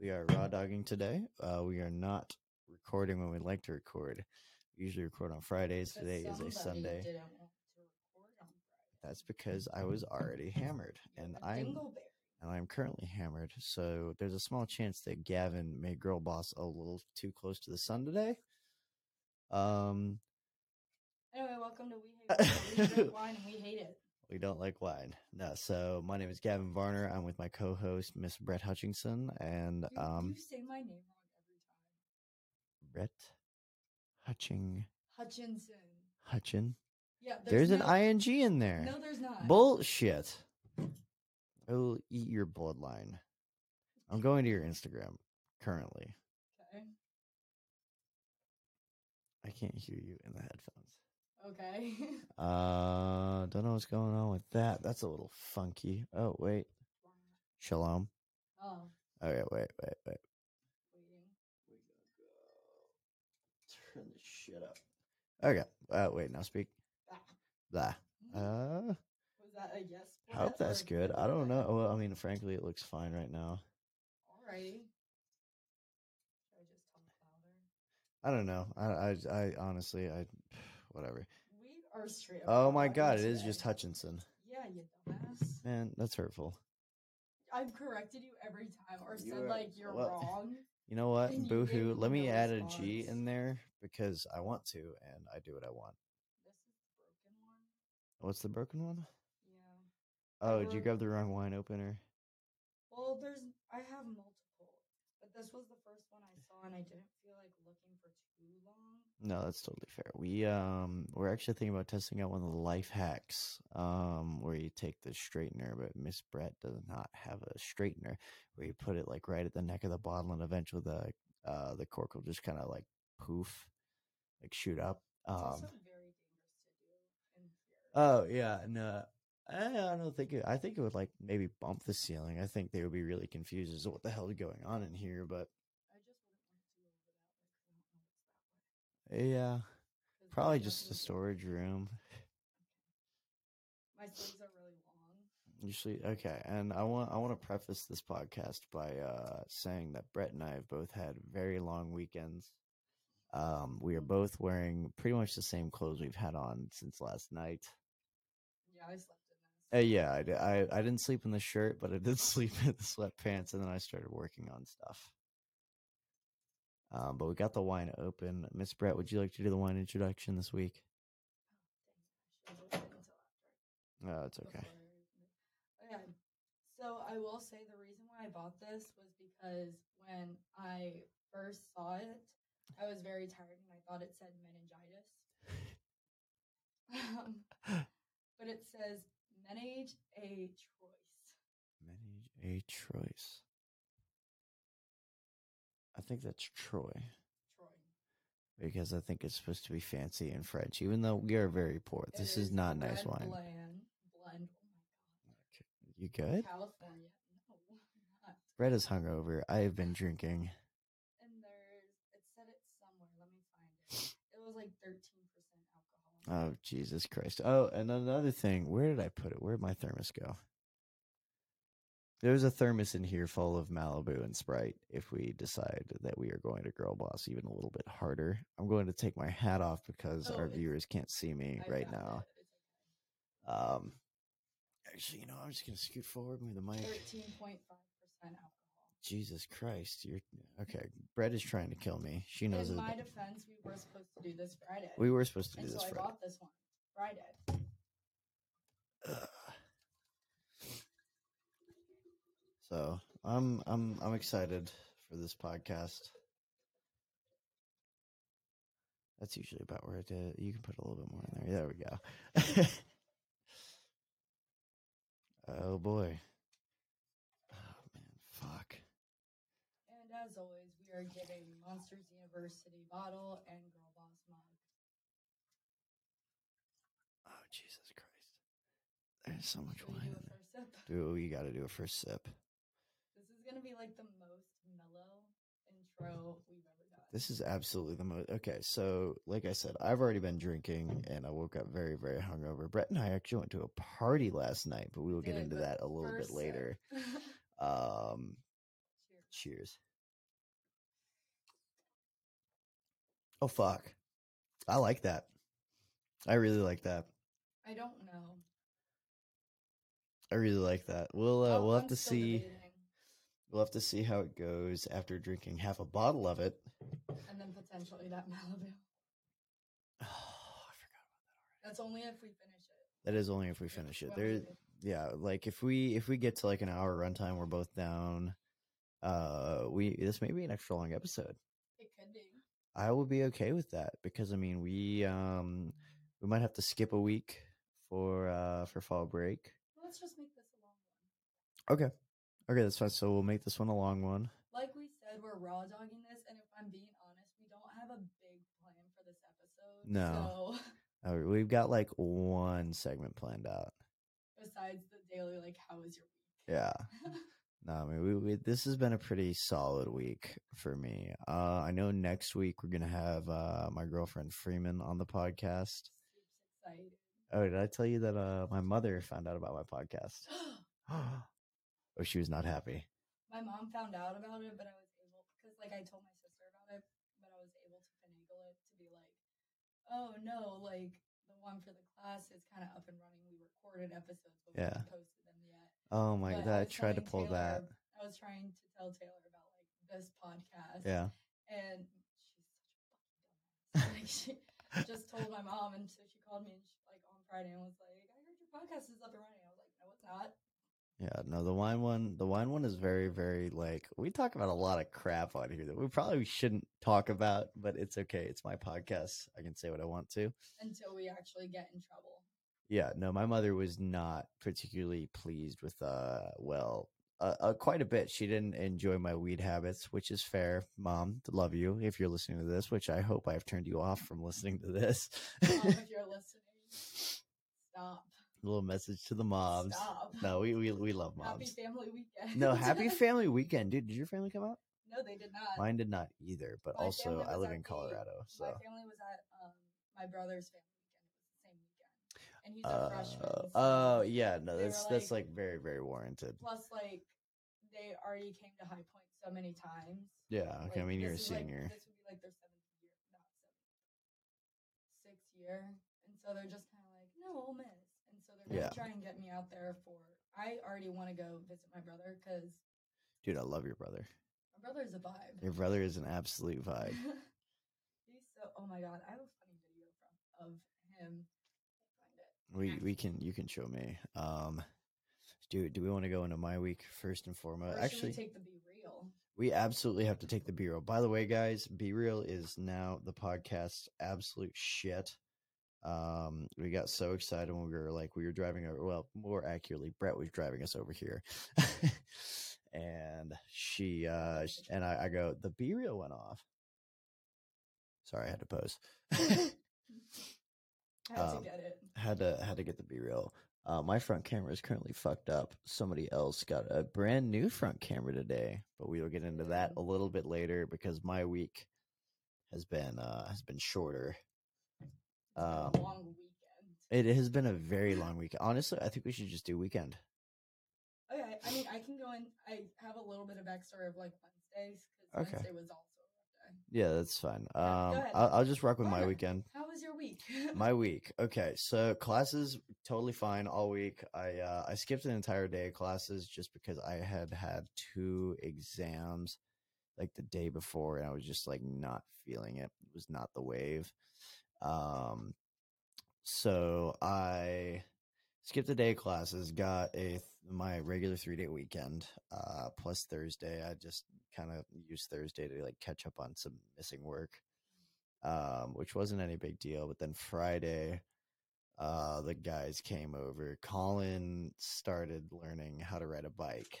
We are raw dogging today. Uh, we are not recording when we like to record. We usually record on Fridays. Today is a Sunday. Didn't want to record on Friday. That's because I was already hammered, and I'm and I'm currently hammered. So there's a small chance that Gavin made Girl Boss a little too close to the sun today. Um, Anyway, welcome to We Hate. We drink wine and we hate it. We don't like wine. No. So my name is Gavin Varner. I'm with my co-host Miss Brett Hutchinson, and You, um, you say my name wrong every time. Brett Hutching Hutchinson. Hutchin. Yeah, There's, no, an ing in there. No, there's not. Bullshit. I will eat your bloodline. I'm going to your Instagram currently. Okay. I can't hear you in the headphones. Okay. Uh, don't know what's going on with that. That's a little funky. Oh, wait. Shalom. oh, Okay, wait, wait, wait. waiting. Turn this shit up. Okay. Uh, wait, now speak. Ah. Blah. Uh, Was that a yes? I hope that's good. I don't know. Well, I mean, frankly, it looks fine right now. Alrighty. Should I just talk louder? I don't know. I, I, I honestly, I, whatever. We are straight. Oh my god, it is just Hutchinson. Yeah, you dumbass. Man, that's hurtful. I've corrected you every time, or You said are- like you're what? wrong. You know what? And you Boo hoo. Let me add a G response. in there because I want to and I do what I want. This is the broken one. What's the broken one? Yeah. Oh, did you grab the wrong wine opener? Well, there's I have multiple, but this was the first one I saw, and I didn't feel like looking for too long. No, that's totally fair. We um we're actually thinking about testing out one of the life hacks um where you take the straightener, but Miss Brett does not have a straightener where you put it like right at the neck of the bottle and eventually the uh the cork will just kind of like poof like shoot up. Um very dangerous to do in here. Oh yeah, no. I I don't think it, I think it would like maybe bump the ceiling. I think they would be really confused as to what the hell is going on in here, but I just wouldn't want it to go over that way. 'cause I don't know what's that way. Yeah, probably just a storage room. My sleeves are really long. Usually, okay, and I want I want to preface this podcast by uh, saying that Brett and I have both had very long weekends. Um, we are both wearing pretty much the same clothes we've had on since last night. Yeah, I slept in Uh, yeah, I, I I didn't sleep in the shirt, but I did sleep in the sweatpants, and then I started working on stuff. Um, but we got the wine open. Miss Brett, would you like to do the wine introduction this week? Oh, dang, I should've waited until after. No, it's okay. Okay. So I will say the reason why I bought this was because when I first saw it, I was very tired and I thought it said meningitis. um, but it says menage a choice. Manage a choice. I think that's Troy Troy. because I think it's supposed to be fancy in French, even though we are very poor. It This is not nice wine. Blend. Blend. Oh Okay. You my good? god. California. No, not. Brett is hungover. I have been drinking. And there's it said it somewhere. Let me find it. It was like thirteen percent alcohol. Oh Jesus Christ! Oh, and another thing. Where did I put it? Where did my thermos go? There's a thermos in here full of Malibu and Sprite. If we decide that we are going to Girl Boss even a little bit harder, I'm going to take my hat off because Oh, our viewers can't see me I right now. It's Um, actually, you know, I'm just gonna scoot forward with the mic. Thirteen point five percent alcohol. Jesus Christ, you're okay. Brett is trying to kill me. She knows In it. my defense, we were supposed to do this Friday. We were supposed to do and this so I Friday. bought this one Friday. Ugh. So I'm I'm I'm excited for this podcast. That's usually about where it is. You can put a little bit more in there. There we go. oh boy. Oh man, fuck. And as always, we are getting Monsters University bottle and Girl Boss mug. Oh Jesus Christ. There's so much wine do in there. Dude, you got to do a first sip gonna be like the most mellow intro we've ever done. This is absolutely the most. Okay, so like I said, I've already been drinking mm. and I woke up very, very hungover. Brett and I actually went to a party last night, but we will get into that a little bit later. um, cheers. cheers. Oh fuck, I like that. I really like that. I don't know. I really like that. We'll uh, oh, we'll have I'm to see we'll have to see how it goes after drinking half a bottle of it. And then potentially that Malibu. Oh, I forgot. About that already. That's only if we finish it. That is only if we finish it. There yeah, like if we if we get to like an hour runtime, we're both down. Uh we this may be an extra long episode. It could be. I would be okay with that because I mean we um we might have to skip a week for uh for fall break. Let's just make this a long one. Okay. Okay, that's fine. So we'll make this one a long one. Like we said, we're raw dogging this, and if I'm being honest, we don't have a big plan for this episode. No. So Uh, we've got like one segment planned out. besides the daily, like, how was your week? Yeah. No, I mean, we, we this has been a pretty solid week for me. Uh, I know next week we're gonna have uh my girlfriend Freeman on the podcast. Excited. Oh, did I tell you that uh my mother found out about my podcast? oh, she was not happy. my mom found out about it, but I was able because like I told my sister about it, but I was able to finagle it to be like, oh no, like the one for the class is kind of up and running. We recorded episodes, but we Yeah. haven't posted them yet. Oh my But god, I was tried to pull that. I was trying to tell Taylor about like this podcast. Yeah. and she's such a fucking dumbass. like she just told my mom, and so she called me and she, like on Friday and was like, "I heard your podcast is up and running." I was like, "No, it's not." Yeah, no, the wine one, the wine one is very, very like we talk about a lot of crap on here that we probably shouldn't talk about, but it's okay. It's my podcast. I can say what I want to. Until we actually get in trouble. Yeah, no, my mother was not particularly pleased with, uh, well, uh, uh, quite a bit. She didn't enjoy my weed habits, which is fair. Mom, love you if you're listening to this, which I hope I've turned you off from listening to this. Mom, if you're listening, stop. A little message to the moms. Stop. No, we, we we love Happy moms. family weekend. No, happy family weekend, dude. Did your family come out? no, they did not. Mine did not either, but My also I live in the- Colorado, so My family was at um, my brother's family weekend. It was the same weekend, and he's a uh, freshman. oh so- yeah, no, that's were that's like- like very very warranted. Plus, like, they already came to High Point so many times. Yeah, okay. I mean, you're a is, like- senior. this would be like their seventh year, not seventh, sixth year, and so they're just kind of like, no, Ole Miss, and so they're Yeah. try and get me out there for. I already want to go visit my brother because Dude, I love your brother. my brother is a vibe. Your brother is an absolute vibe. He's so. Oh my god, I have a funny video from of him. Find it. We we can you can show me. Um, do do we want to go into my week first and foremost? Or Actually, we take the BeReal. we absolutely have to take the BeReal. By the way, guys, BeReal is now the podcast's absolute shit. Um, we got so excited when we were like we were driving over. Well, more accurately, Brett was driving us over here, and she uh and I, I go the BeReal went off. Sorry, I had to pose. I had Um, to get it. had to had to get the BeReal. Uh, my front camera is currently fucked up. Somebody else got a brand new front camera today, but we will get into that a little bit later because my week has been uh has been shorter. Um, long weekend. It has been a very long week. Honestly, I think we should just do weekend. Okay, I mean, I can go in. I have a little bit of extra of like Wednesdays because Okay. Wednesday was also a rough day. Yeah, that's fine. Um. I'll, I'll just rock with my weekend. How was your week? My week. Okay, so classes totally fine all week. I uh, I skipped an entire day of classes just because I had had two exams like the day before, and I was just like not feeling it. It was not the wave. Um, so I skipped the day classes. Got a my regular three day weekend uh, plus Thursday. I just kind of used Thursday to like catch up on some missing work um, which wasn't any big deal. But then Friday, uh, the guys came over. Colin started learning how to ride a bike.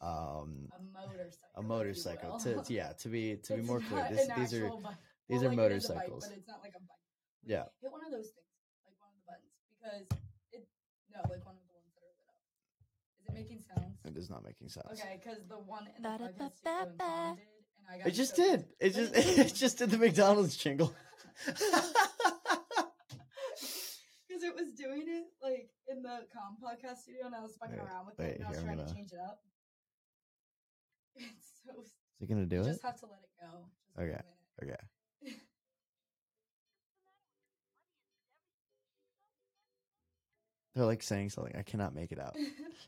Um, a motorcycle. a motorcycle. To yeah, to be to be more clear, this, these are bike. These Well, are like, it is a bike, motorcycles. but it's not like a bike. Like, Yeah. Hit one of those things, like one of the buttons, because it. No, like one of the ones that are lit up. Is it making sounds? It is not making sense. Okay, because the one in the podcast got It just so did. It But just it- it just did the McDonald's jingle. Because it was doing it like in the com podcast studio, and I was fucking Wait, around with wait, it, and I was here, I'm trying to gonna- change it up. It's so. Is it gonna do you it? just have to let it go. Just Okay. Okay. They're like saying something. I cannot make it out.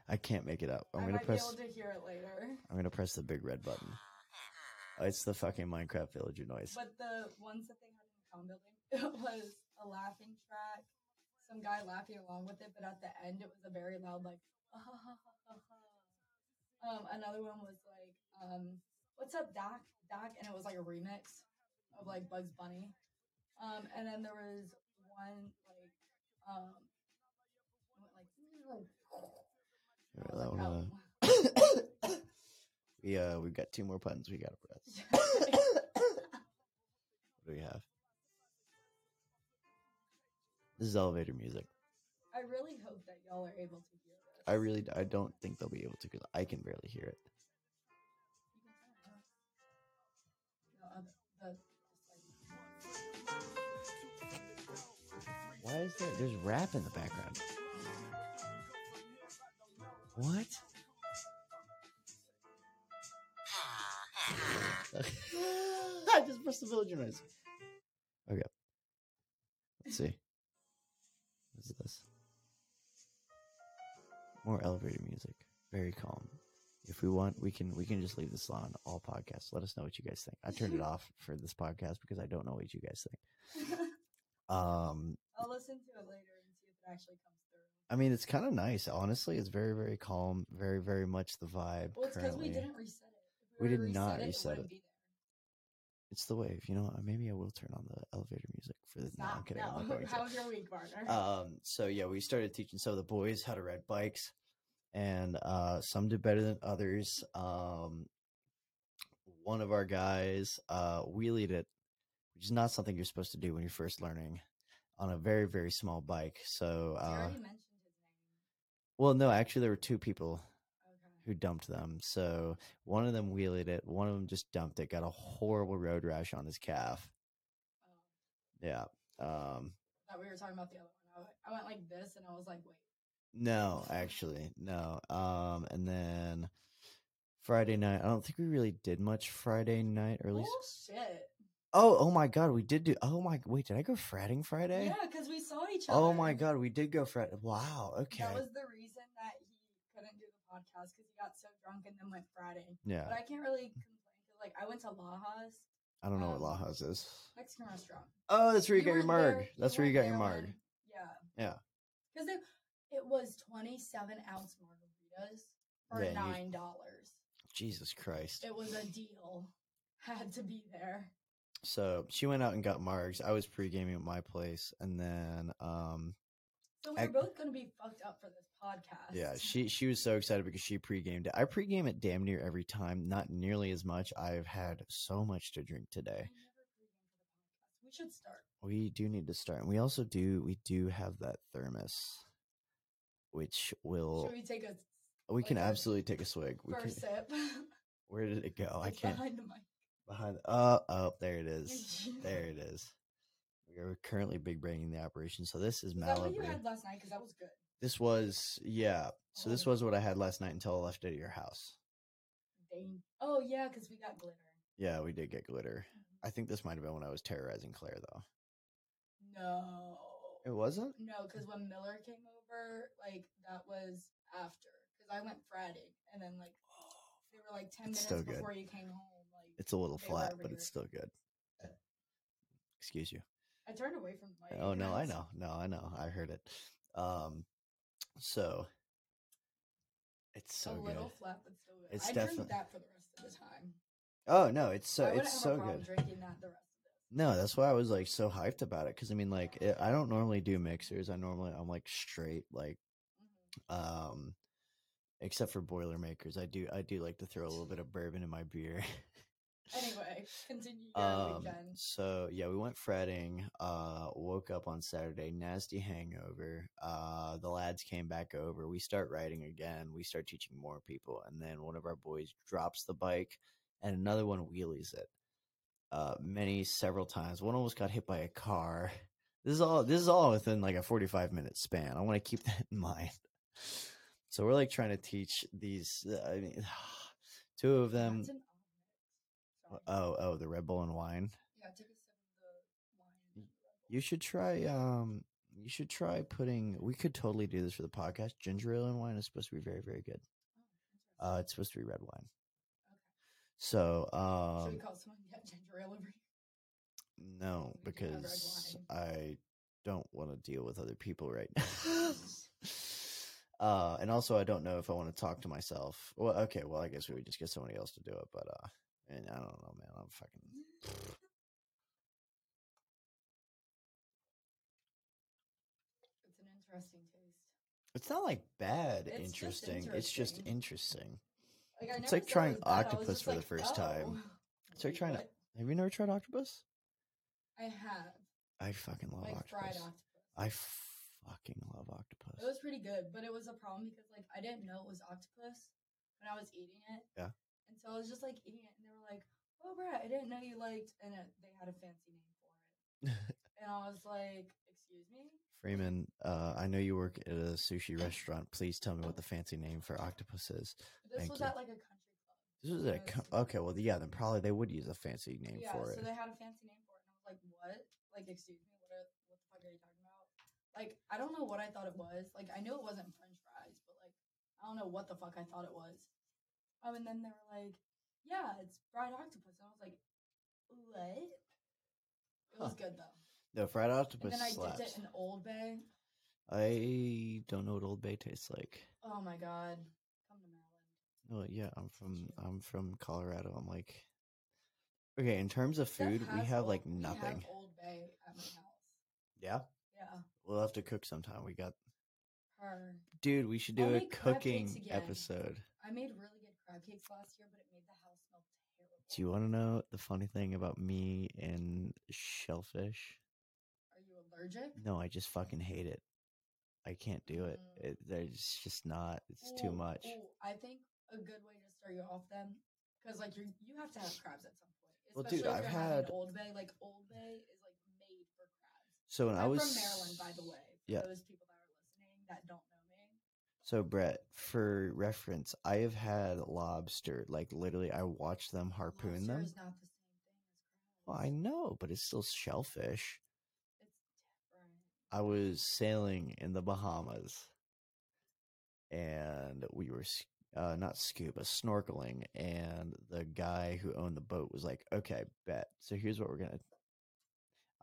I can't make it out. I'm I gonna might press. be able to hear it later. I'm gonna press the big red button. It's the fucking Minecraft villager noise. But the ones that they had in the town building, it was a laughing track, some guy laughing along with it, but at the end it was a very loud like. um, another one was like, um, "What's up, Doc? Doc," and it was like a remix of like Bugs Bunny. Um, and then there was one like, um, went. Yeah, that one, uh, we uh we've got two more buttons we gotta press. "Oh." What do we have? This is elevator music. I really hope that y'all are able to hear this. I really I don't think they'll be able to because I can barely hear it. No, other- the- Why is there? There's rap in the background. What? I just pressed the villager noise. Okay. Let's see. What's this? More elevator music. Very calm. If we want, we can we can just leave this on all podcasts. Let us know what you guys think. I turned it off for this podcast because I don't know what you guys think. Um, I'll listen to it later and see if it actually comes through. I mean, it's kind of nice. Honestly, it's very, very calm. Very, very much the vibe. Well, it's because we didn't reset it. We would've did not reset it. there. It's the wave. You know, what? maybe I will turn on the elevator music for the. No, I'm Stop. kidding. I'm not No. How was your week, partner? Um, so yeah, we started teaching some of the boys how to ride bikes, and uh, some did better than others. Um, one of our guys uh, wheelied it, which is not something you're supposed to do when you're first learning, on a very very small bike. So, uh, already mentioned his name. Well, no, actually, there were two people who dumped them. So one of them wheelied it, one of them just dumped it, got a horrible road rash on his calf. Oh, Yeah. Um, I thought we were talking about the other one. I went, like this, and I was like, wait. No, actually, no. Um, and then Friday night. I don't think we really did much Friday night, or at least. Bullshit. Oh, oh my God, we did do. Oh my, wait, did I go fratting Friday? Yeah, because we saw each other. Oh my God, we did go frat. Wow. Okay. That was the reason that he couldn't do the podcast because he got so drunk and then went Friday. Yeah. But I can't really complain because, like, I went to Lajas I don't know what um, Lajas is. Mexican restaurant. Oh, that's where you, got your marg. there- That's where you got your marg. when- Yeah. Yeah. Because it, it was 27 ounce margaritas for Yeah, nine dollars. Jesus Christ. It was a deal. Had to be there. So she went out and got margs. I was pre gaming at my place, and then um, So we I- we're both gonna be fucked up for this podcast. Yeah, she she was so excited because she pre-gamed it. I pre-game it damn near every time, not nearly as much. I've had so much to drink today. never pre-gamed for the podcast. We should start. We do need to start. And we also do we do have that thermos which will Should we take a we can like a absolutely take a swig. We can, first sip? where did it go? I can't behind the mic. behind oh oh there it is. there it is. We are currently big braining the operation. So this is Is that what you had last night? Because that was good. This was yeah. So this Oh. was what I had last night until I left it at your house. Dang. Oh yeah, because we got glitter. Yeah, we did get glitter. Mhm. I think this might have been when I was terrorizing Claire, though. No. It wasn't. No, because when Miller came over, like that was after. Because I went Friday, and then like they were like ten It's minutes before you came home. Like It's a little flat, but it's still good. Excuse you. I turned away from the mic. Oh no, I know, no, I know, I heard it. Um, so it's so a good. little flat, but still good. It's I definite- drink that for the rest of the time. Oh no, it's so I it's so good. drinking that the rest. No, that's why I was like so hyped about it because I mean, like, it, I don't normally do mixers. I normally I'm like straight, like, Mhm. um, except for Boilermakers. I do I do like to throw a little bit of bourbon in my beer. Anyway, continue Um, weekend. so yeah, we went fretting. Uh, woke up on Saturday, nasty hangover. Uh, the lads came back over. We start riding again. We start teaching more people, and then one of our boys drops the bike, and another one wheelies it. Uh, many several times. One almost got hit by a car. This is all. This is all within like a forty-five minute span. I want to keep that in mind. So we're like trying to teach these. uh, I mean, two of them. That's an odd mix. fine. Oh, oh, the Red Bull and wine. yeah, take a sip of the wine. and then the Red Bull. You should try. Um, you should try putting. We could totally do this for the podcast. Ginger ale and wine is supposed to be very, very good. Oh, Uh, it's supposed to be red wine. okay. So, Should um, we call someone get ginger ale over here? no, We do have red because. I don't want to deal with other people right now. uh, and also, I don't know if I want to talk to myself. Well, okay, well, I guess we would just get somebody else to do it. But, uh, and I don't know, man. I'm fucking. It's an interesting taste. It's not like bad. It's just interesting. It's just interesting. interesting. Like, I It's like said it trying was bad, I was octopus just for the like, first time. "Oh." It's like trying to. what? Have you never tried octopus? I have I fucking love like fried octopus. octopus. I fucking love octopus. It was pretty good, but it was a problem because like I didn't know it was octopus when I was eating it. Yeah. And so I was just like eating it, and they were like, "Oh, Brett, I didn't know you liked," and it, they had a fancy name for it, and I was like, "Excuse me." Freeman, uh, I know you work at a sushi restaurant. Please tell me what the fancy name for octopus is. This Thank was you. at like a country club. This was So a co- okay. Well, yeah, then probably they would use a fancy name yeah, for it. so they had a fancy name for it, and I was like, "What? Like, excuse me, what? Are, what the fuck are you talking about?" Like, I don't know what I thought it was. Like, I knew it wasn't French fries, but like, I don't know what the fuck I thought it was. Um, and then they were like, "Yeah, it's fried octopus," and I was like, "What?" It was Huh. good though. No, fried And octopus then I slaps. dipped it in Old Bay. I don't know what Old Bay tastes like. Oh my god, come to Maryland. Well, yeah, I'm from. I'm from Colorado. I'm like, okay. In terms of Steph food, we has have Old- like we have nothing. Old Bay at my house. Yeah, Yeah, we'll have to cook sometime. We got, her. dude. We should do I'll a make crab cooking again. episode. I made really good last year, but it made the house smell terrible. Do you want to know the funny thing about me and shellfish? Are you allergic? No, I just fucking hate it. I can't do it. Mm. it there's just not. It's too much. ooh, I think a good way to start you off then, because like you you have to have crabs at some point. Well, dude, I've had- Old Bay. Like Old Bay is like made for crabs. So when I I'm was from Maryland, by the way. For Yeah. those people that are listening that don't. So Brett, for reference, I have had lobster. Like literally, I watched them harpoon Lobster them. is not the same thing as. Well, I know, but it's still shellfish. It's different. I was sailing in the Bahamas, and we were uh, not scuba snorkeling, and the guy who owned the boat was like, "Okay, bet. So here's what we're gonna."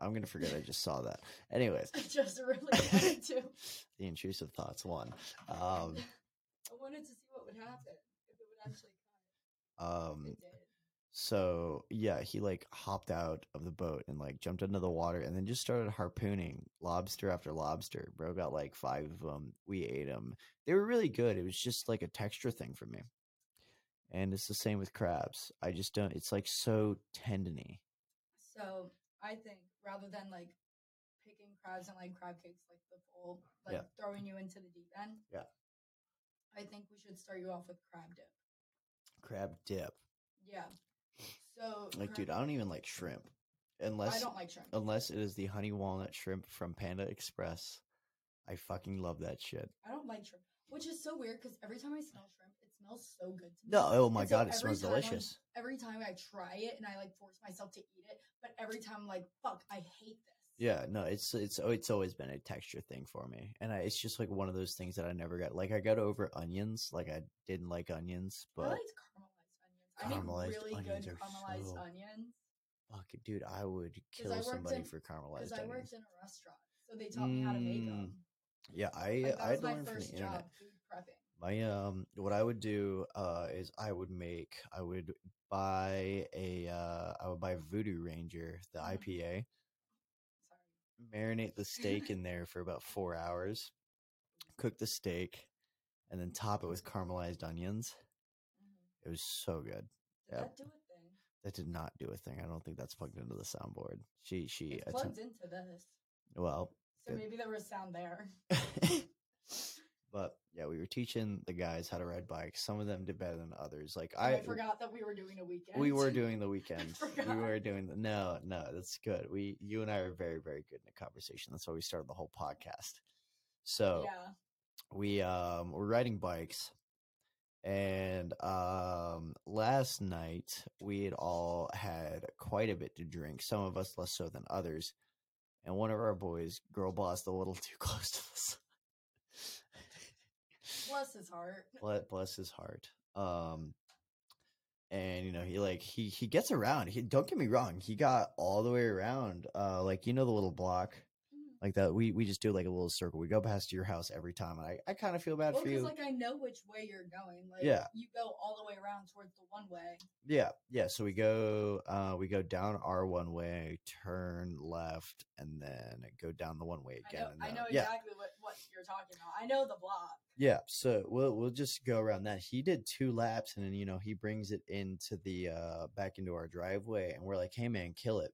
I'm gonna forget I just saw that. Anyways, I just really wanted to. the intrusive thoughts one. Um, I wanted to see what would happen if it would actually cut. um, So yeah, he like hopped out of the boat and like jumped into the water and then just started harpooning lobster after lobster. Bro got like five of them. We ate them. They were really good. It was just like a texture thing for me. And it's the same with crabs. I just don't. It's like so tendony. So I think rather than like picking crabs and like crab cakes like the full like Yeah. throwing you into the deep end. Yeah. I think we should start you off with crab dip. Crab dip. Yeah. So Like, dude, I don't even like shrimp unless I don't like shrimp. unless it is the honey walnut shrimp from Panda Express. I fucking love that shit. I don't like shrimp, which is so weird because every time I smell shrimp, smells so good to me. No, oh my And so god, it smells time I'm- delicious. Every time I try it and I like force myself to eat it, but every time I'm like, fuck, I hate this. Yeah, no, it's it's oh, it's always been a texture thing for me, and I, it's just like one of those things that I never got. Like I got over onions, like I didn't like onions, I but liked caramelized onions. I Caramelized make really onions good are caramelized so- onions fuck, dude, I would kill I somebody in- for caramelized because I worked in a restaurant, so they taught me how to make Mm, them. Yeah, I Like, I was had to my learn from the internet. job. My um, what I would do uh is I would make I would buy a uh I would buy Voodoo Ranger the Mhm. IPA, Sorry. marinate the steak in there for about four hours, cook the steak, and then top it with caramelized onions. Mhm. It was so good. Did Yep. that do a thing? That did not do a thing. I don't think that's plugged into the soundboard. She she It's plugged into this, well, so Good. maybe there was sound there. but yeah, we were teaching the guys how to ride bikes. Some of them did better than others. Like I, I, forgot that we were doing a weekend. we were doing the weekend. we were doing the no, no, that's good. We you and I are very very good in a conversation. That's why we started the whole podcast. So Yeah. we um we're riding bikes And um, last night we had all had quite a bit to drink. Some of us less so than others. And one of our boys, girl bossed a little too close to sun. Bless his heart. bless, his heart. Um, and you know he like he he gets around. He don't get me wrong, he got all the way around. Uh, like you know the little block. Like that. We we just do like a little circle. We go past your house every time, and I I kind of feel bad Well, for you. like I know which way you're going. Like Yeah. you go all the way around towards the one way. Yeah, yeah. So we go, uh, we go down our one way, turn left, and then go down the one way I again. know, and I know yeah, exactly what, what you're talking about. I know the block. yeah. So we'll we'll just go around that. He did two laps, and then you know he brings it into the uh back into our driveway, and we're like, "Hey man, kill it!"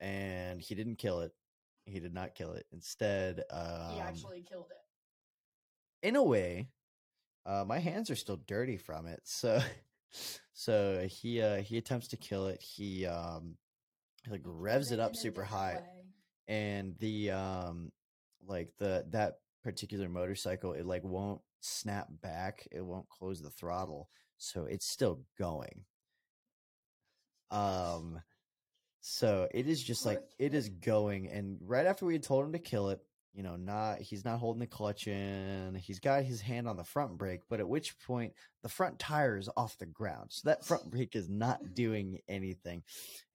And he didn't kill it. He did not kill it. Instead, um, he actually killed it. in a way, uh, my hands are still dirty from it. So, so he uh, he attempts to kill it. He um, he, like revs it up super high, way. and the um, like the that particular motorcycle, it like won't snap back. It won't close the throttle, so it's still going. Um, so it is just like it is going, and right after we had told him to kill it, you know, not he's not holding the clutch in. He's got his hand on the front brake, but at which point the front tire is off the ground, so that front brake is not doing anything.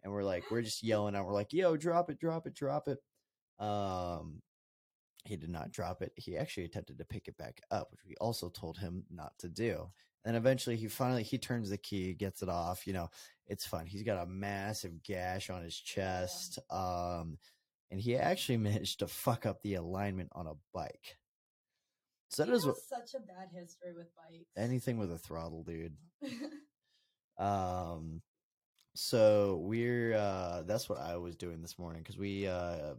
And we're like, we're just yelling out, we're like, "Yo, drop it, drop it, drop it!" Um, he did not drop it. He actually attempted to pick it back up, which we also told him not to do. And eventually, he finally he turns the key, gets it off. You know, it's fun. He's got a massive gash on his chest. Um, and he actually managed to fuck up the alignment on a bike. So that is what such a bad history with bikes. anything with a throttle, dude. Um, so we're uh, that's what I was doing this morning because we uh,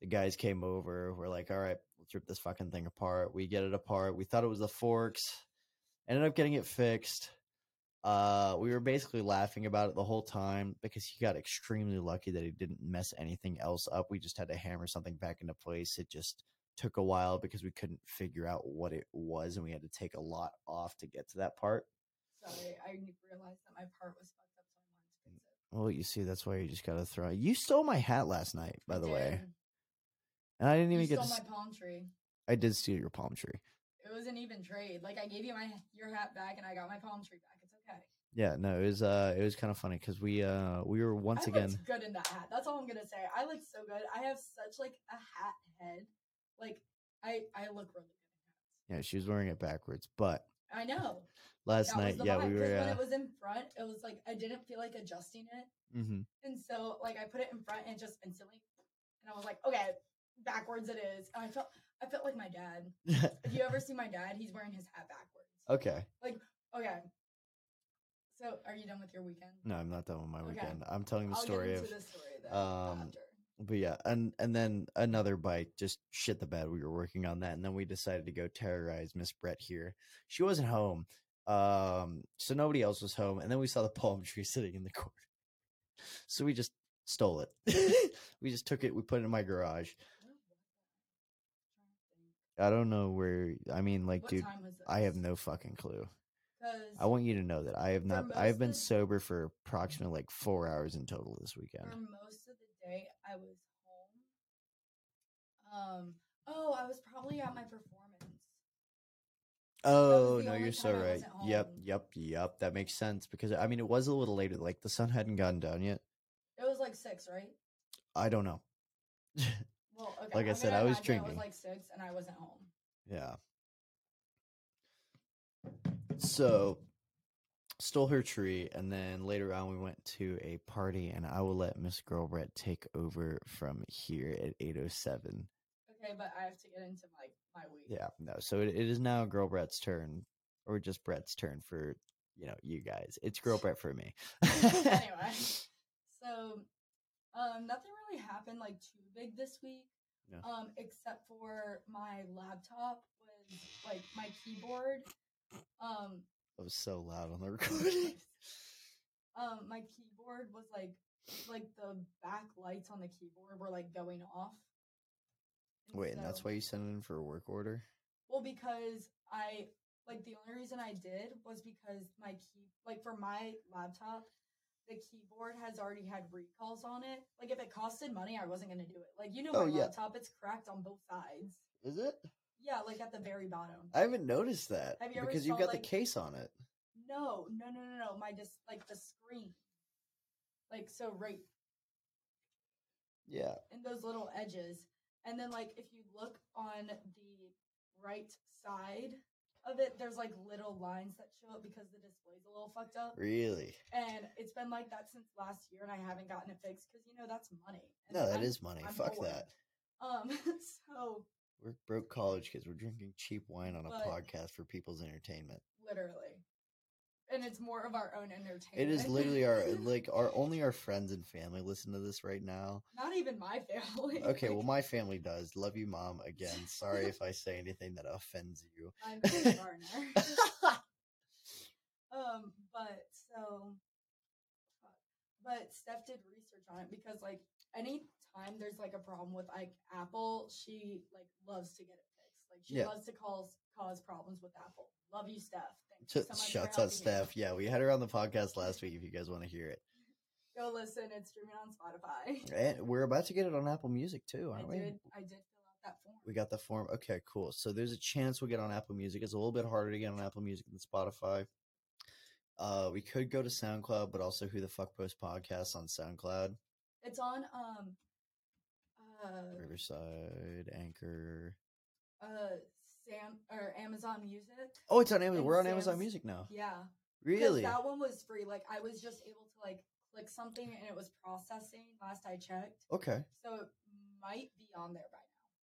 the guys came over. We're like, all right, let's rip this fucking thing apart. We get it apart. We thought it was the forks. Ended up getting it fixed. Uh, we were basically laughing about it the whole time because he got extremely lucky that he didn't mess anything else up. We just had to hammer something back into place. It just took a while because we couldn't figure out what it was and we had to take a lot off to get to that part. Sorry, I realized that my part was fucked up, so I wanted to fix it. Well, you see, that's why you just gotta throw. You stole my hat last night, by the way, and I didn't you even get. stole To, my palm tree. I did steal your palm tree. It was an even trade. Like I gave you my your hat back, and I got my palm tree back. It's okay. Yeah, no, it was. Uh, it was kind of funny because we, uh, we were once I again. good in that hat. That's all I'm gonna say. I look so good. I have such like a hat head. Like I I look really good in hats. Yeah, she was wearing it backwards, but I know. last that night, yeah, vibe, we were. when Uh, it was in front, it was like I didn't feel like adjusting it, mm-hmm. and so like I put it in front and just instantly, and I was like, okay, backwards it is. And I felt I felt like my dad. If you ever see my dad, he's wearing his hat backwards. okay. Like, okay. So, are you done with your weekend? No, I'm not done with my Okay. weekend. I'm telling the I'll story of. the story then um, after. But yeah, and and then another bike just shit the bed. We were working on that, and then we decided to go terrorize Miss Brett here. She wasn't home, um, so nobody else was home. And then we saw the palm tree sitting in the corner, so we just stole it. we just took it. We put it in my garage. What was that? I'm trying to think. I don't know where. I mean, like, What dude, time was this? I have no fucking clue. I want you to know that I have For not. I have been of- sober for approximately like four hours in total this weekend. for most of the day I was home. Um. Oh, I was probably at my performance. Oh the no, only you're so time I right. wasn't Yep, home. yep, yep. That makes sense because I mean it was a little later. Like the sun hadn't gone down yet. It was like six, right? I don't know. Well, okay. Like I said, I was drinking. was like six, and I wasn't home. yeah. So stole her tree, and then later on we went to a party, and I will let Miss Girl Brett take over from here at eight oh seven. Okay, but I have to get into my my week. Yeah, no. So it, it is now Girl Brett's turn, or just Brett's turn for you know you guys. It's Girl Brett for me. anyway, so um, nothing really happened like too big this week. Yeah. Um, except for my laptop was like my keyboard. Um, That was so loud on the recording. um, my keyboard was like like the back lights on the keyboard were like going off. And Wait, and that's why you sent it in for a work order? Well, because I like the only reason I did was because my key, like for my laptop, the keyboard has already had recalls on it. Like if it costed money, I wasn't gonna do it. Like you know, Oh, my yeah. laptop, it's cracked on both sides. Is it? Yeah, like at the very bottom. I haven't noticed that Have you ever because you've got like- the case on it. No, no, no, no, no. My just like the screen, like so right Yeah. in those little edges. And then like if you look on the right side of it, there's like little lines that show up because the display's a little fucked up. Really? And it's been like that since last year, and I haven't gotten it fixed because you know that's money. And No, that I'm- is money. I'm Fuck bored. that. Um, so We're broke college kids. We're drinking cheap wine on a podcast for people's entertainment. literally, and it's more of our own entertainment. It is literally our like our only our friends and family listen to this right now. not even my family. Okay, well my family does. Love you, mom. Again, sorry if I say anything that offends you. I'm Garner. Um, but so, but Steph did research on it because like any time there's like a problem with like Apple, she like loves to get it fixed. Like she Yeah. loves to cause cause problems with Apple. Love you, Steph. Thank you so much. for Shouts out. Steph. Yeah, we had her on the podcast last week. If you guys want to hear it, Go listen. It's streaming on Spotify. and we're about to get it on Apple Music too, aren't we? did. I did fill out that form. We got the form. Okay, cool. So there's a chance we'll get on Apple Music. It's a little bit harder to get on Apple Music than Spotify. Uh, we could go to SoundCloud, but also Who the Fuck Post Podcast on SoundCloud, It's on um, uh, Riverside, Anchor. uh, Sam or Amazon Music. Oh, it's on Amazon. We're on Amazon Music now. Yeah. Really? That one was free. Like I was just able to like click something and it was processing last I checked. Okay. So it might be on there by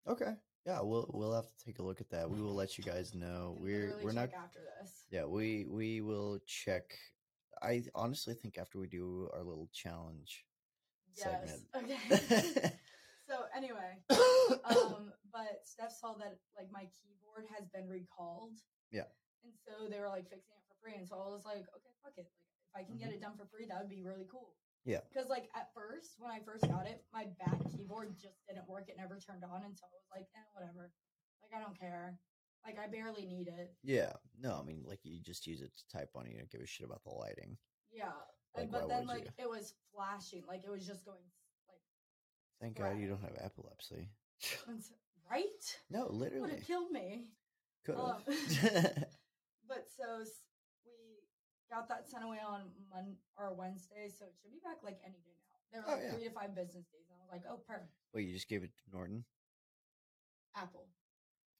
now. Okay. Yeah, we'll we'll have to take a look at that. We will let you guys know. We're we're not after this. Yeah, we we will check. I honestly think after we do our little challenge Yes. Okay. so anyway, um, but Steph saw that like my keyboard has been recalled. Yeah. And so they were like fixing it for free, and so I was like, okay, fuck it. Like if I can get Mhm. it done for free, that would be really cool. Yeah. Because like at first, when I first got it, my back keyboard just didn't work. It never turned on, and so I was like, eh, whatever. Like I don't care. Like I barely need it. yeah, no, I mean like you just use it to type on. You don't give a shit about the lighting. Yeah. Like, but then like you? it was flashing. Like it was just going Thank God you don't have epilepsy. right. no, literally. Would have killed me. could have. um, But so we got that sent away on Mon or Wednesday, so it should be back like any day now. There were Oh, like yeah. three to five business days, and I was like, oh, perfect. Wait, you just gave it to Norton? Apple.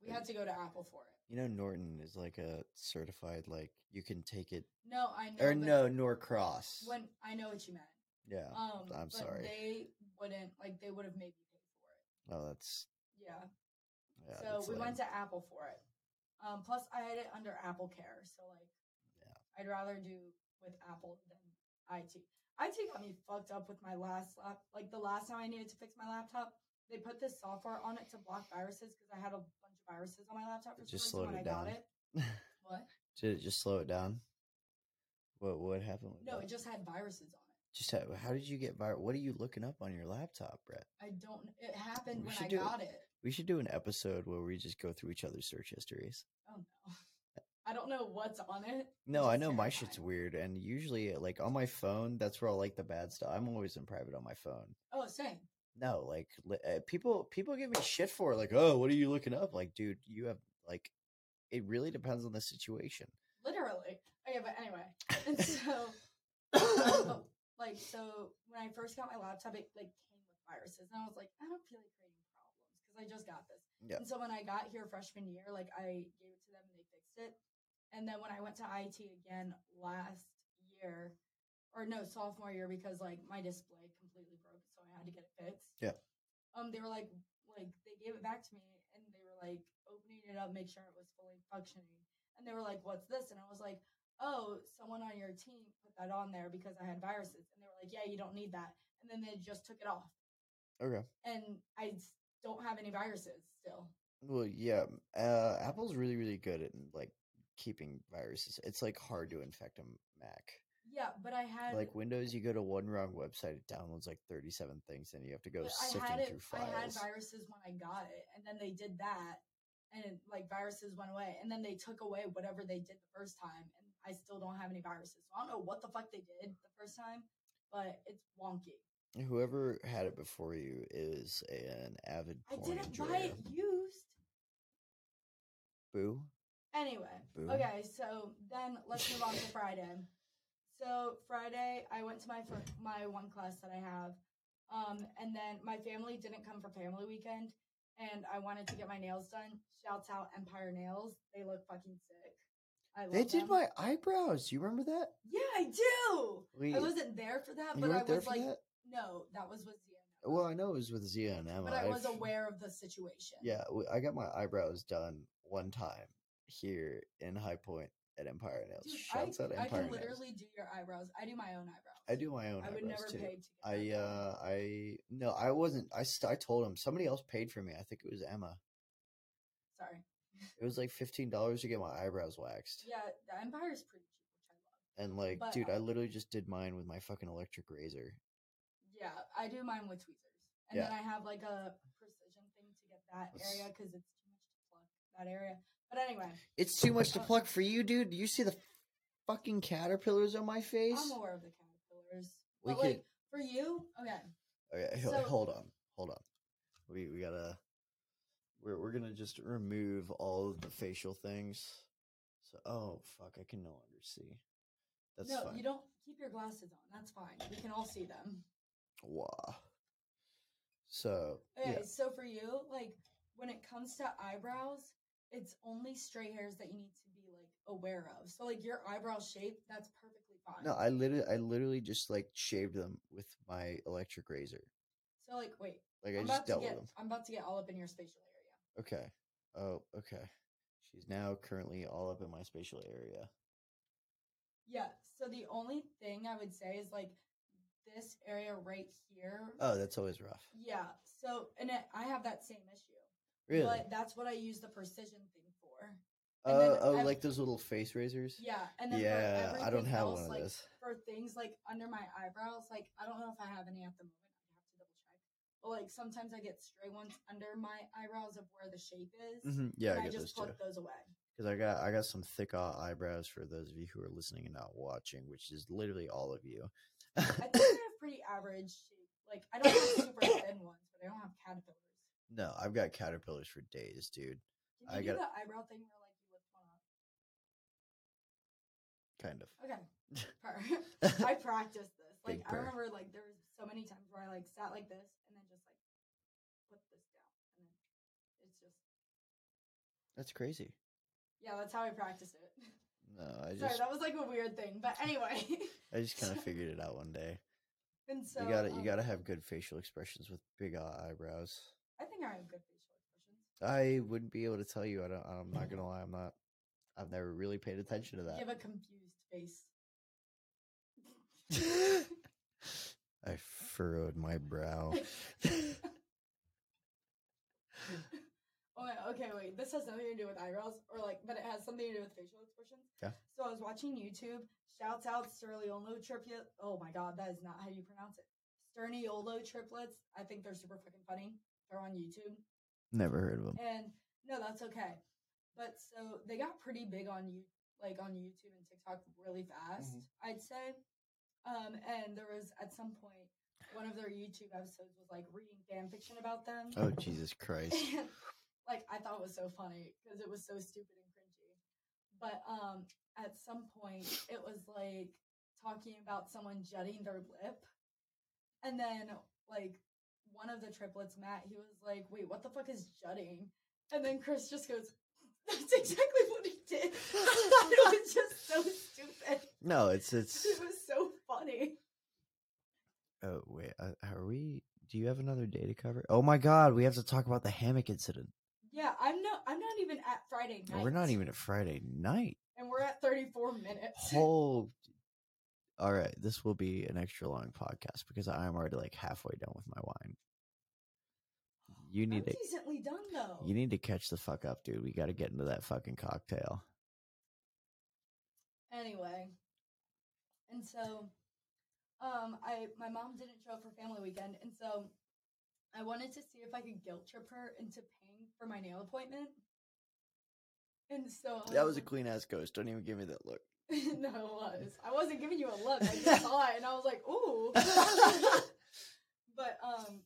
We had to go to Apple for it. You know Norton is like a certified like you can take it No, I know. or no Norcross. When I know what you meant. yeah. Um, I'm sorry. They wouldn't like. They would have made me pay for it. Oh, that's Yeah. yeah. so that's we lame. went to Apple for it. Um, plus, I had it under AppleCare, so like, Yeah. I'd rather do with Apple than IT. IT got me fucked up with my last lap. Like the last time I needed to fix my laptop, they put this software on it to block viruses because I had a bunch of viruses on my laptop for just slowed it I got down. it. What? Did it just slow it down? What what happened? No, that? it just had viruses on it. Just how, how did you get viral? What are you looking up on your laptop, Brett? I don't. It happened We when I do got it. We should do an episode where we just go through each other's search histories. Oh no. I don't know what's on it. No, I know my shit's weird, and usually, like on my phone, that's where I like the bad stuff. I'm always in private on my phone. Oh, same. No, like uh, people, people give me shit for it, like, oh, what are you looking up? Like, dude, you have like, it really depends on the situation. Literally. Okay, but anyway. And so, oh, like, so when I first got my laptop, it like came with viruses, and I was like, I don't feel like creating problems because I just got this. Yeah. And so when I got here freshman year, like I gave it to them and they fixed it. And then when I went to IT again last year, or no, sophomore year, because like my display completely broke, so I had to get it fixed. Yeah. Um, they were like, like they gave it back to me, and they were like opening it up, make sure it was fully functioning. And they were like, "What's this?" And I was like, "Oh, someone on your team put that on there because I had viruses." And they were like, "Yeah, you don't need that." And then they just took it off, Okay. and I don't have any viruses still. Well, yeah. Uh, Apple's really, really good at like keeping viruses. It's like hard to infect a Mac. Yeah, but I had Like Windows, you go to one wrong website, it downloads like thirty-seven things, and you have to go sifting it. through I had files. viruses when I got it, and then they did that, and it, like viruses went away, and then they took away whatever they did the first time, and I still don't have any viruses. So I don't know what the fuck they did the first time, but it's wonky. Whoever had it before you is an avid I didn't enjoyer. buy it used. Boo. Anyway, Boo. okay, so then let's move on to Friday. So Friday, I went to my fir- my one class that I have, um, and then my family didn't come for family weekend, and I wanted to get my nails done. Shouts out Empire Nails; they look fucking sick. I They did them. my eyebrows. You remember that? Yeah, I do. We, I wasn't there for that, but I was like, that? no, that was with Zia. Well, I know it was with Zia and Emma. but I was I've- aware of the situation. Yeah, I got my eyebrows done one time here in High Point at Empire Nails. Dude, Shouts I, out I Empire can Nails. literally do your eyebrows. I do my own eyebrows. I do my own I would never too. pay to get I uh I no I wasn't I I told him somebody else paid for me I think it was Emma Sorry. It was like fifteen dollars to get my eyebrows waxed Yeah, the Empire is pretty cheap, which I love. and like But, dude I literally just did mine with my fucking electric razor Yeah, I do mine with tweezers, and Yeah. then I have like a precision thing to get that Let's- area because it's too much to pluck that area. But anyway, it's too much to Uh, pluck for you dude do you see the fucking caterpillars on my face I'm aware of the caterpillars. We but like could- for you, okay. okay so- hold on hold on we we gotta we're we're gonna just remove all of the facial things so oh fuck I can no longer see that's no, fine you don't keep your glasses on. That's fine. We can all see them. Wow. So Okay, yeah, so for you, like when it comes to eyebrows, it's only stray hairs that you need to be like aware of. So like your eyebrow shape, that's perfectly fine. no, I literally, I literally just like shaved them with my electric razor. so like wait, Like I I'm just about to dealt get with them. I'm about to get all up in your spatial area. Okay. Oh, okay. She's now currently all up in my spatial area. Yeah. So the only thing I would say is like this area right here. Oh, that's always rough. Yeah. So and it, I have that same issue. Really? But that's what I use the precision thing for. Oh, and oh, ev- like those little face razors. Yeah. And then Yeah, I don't have else, one of like, those. For things like under my eyebrows, like I don't know if I have any at the moment. I have to double check. But like sometimes I get stray ones under my eyebrows of where the shape is. hmm Yeah, and I I just too. those away. Because I got, I got some thick uh, eyebrows for those of you who are listening and not watching, which is literally all of you. I think I have pretty average shape. Like I don't have super thin ones, but I don't have caterpillars. no, I've got caterpillars for days, dude. You I do got- the eyebrow thing where like you lift one up? Kind of. Okay. I practiced this. Like I remember like there was so many times where I like sat like this and then just like put this down and then it's just That's crazy. yeah, that's how I practiced it. No, I Sorry, just, that was like a weird thing. But anyway. I just kind of figured it out one day. and so you gotta, you um, gotta have good facial expressions with big eyebrows. I think I have good facial expressions. I wouldn't be able to tell you. I don't. I'm not gonna lie. I'm not. I've never really paid attention to that. You have a confused face. I furrowed my brow. Oh, yeah, okay, wait. This has nothing to do with eyebrows, or like, but it has something to do with facial expressions. Yeah. So I was watching YouTube. Shouts out Sterliolo triplet. Oh my god, that is not how you pronounce it. Sterniolo triplets. I think they're super fucking funny. They're on YouTube, Never heard of them. and no, that's okay. But so they got pretty big on you, like on YouTube and TikTok, really fast. Mhm. I'd say. Um, and there was at some point one of their YouTube episodes was like reading fan fiction about them. Oh Jesus Christ! Like I thought it was so funny because it was so stupid and cringy. But um at some point it was like talking about someone jutting their lip. And then like one of the triplets, Matt, he was like, Wait, what the fuck is jutting? And then Chris just goes, That's exactly what he did. it was just so stupid. No, it's it's. It was so funny. Oh wait, uh, are we? Do you have another day to cover? Oh my God, we have to talk about the hammock incident. Yeah, I'm not I'm not even at Friday night. We're not even at Friday night. and we're at 34 minutes. Whole. All right, this will be an extra long podcast because I'm already like halfway done with my wine. You I'm need to. decently done though. You need to catch the fuck up, dude. We got to get into that fucking cocktail. anyway and so um i my mom didn't show up for family weekend and so i wanted to see if i could guilt trip her into paying for my nail appointment And so That was a clean ass ghost. Don't even give me that look. no, it was. I wasn't giving you a look. I just saw it and I was like, ooh. but um,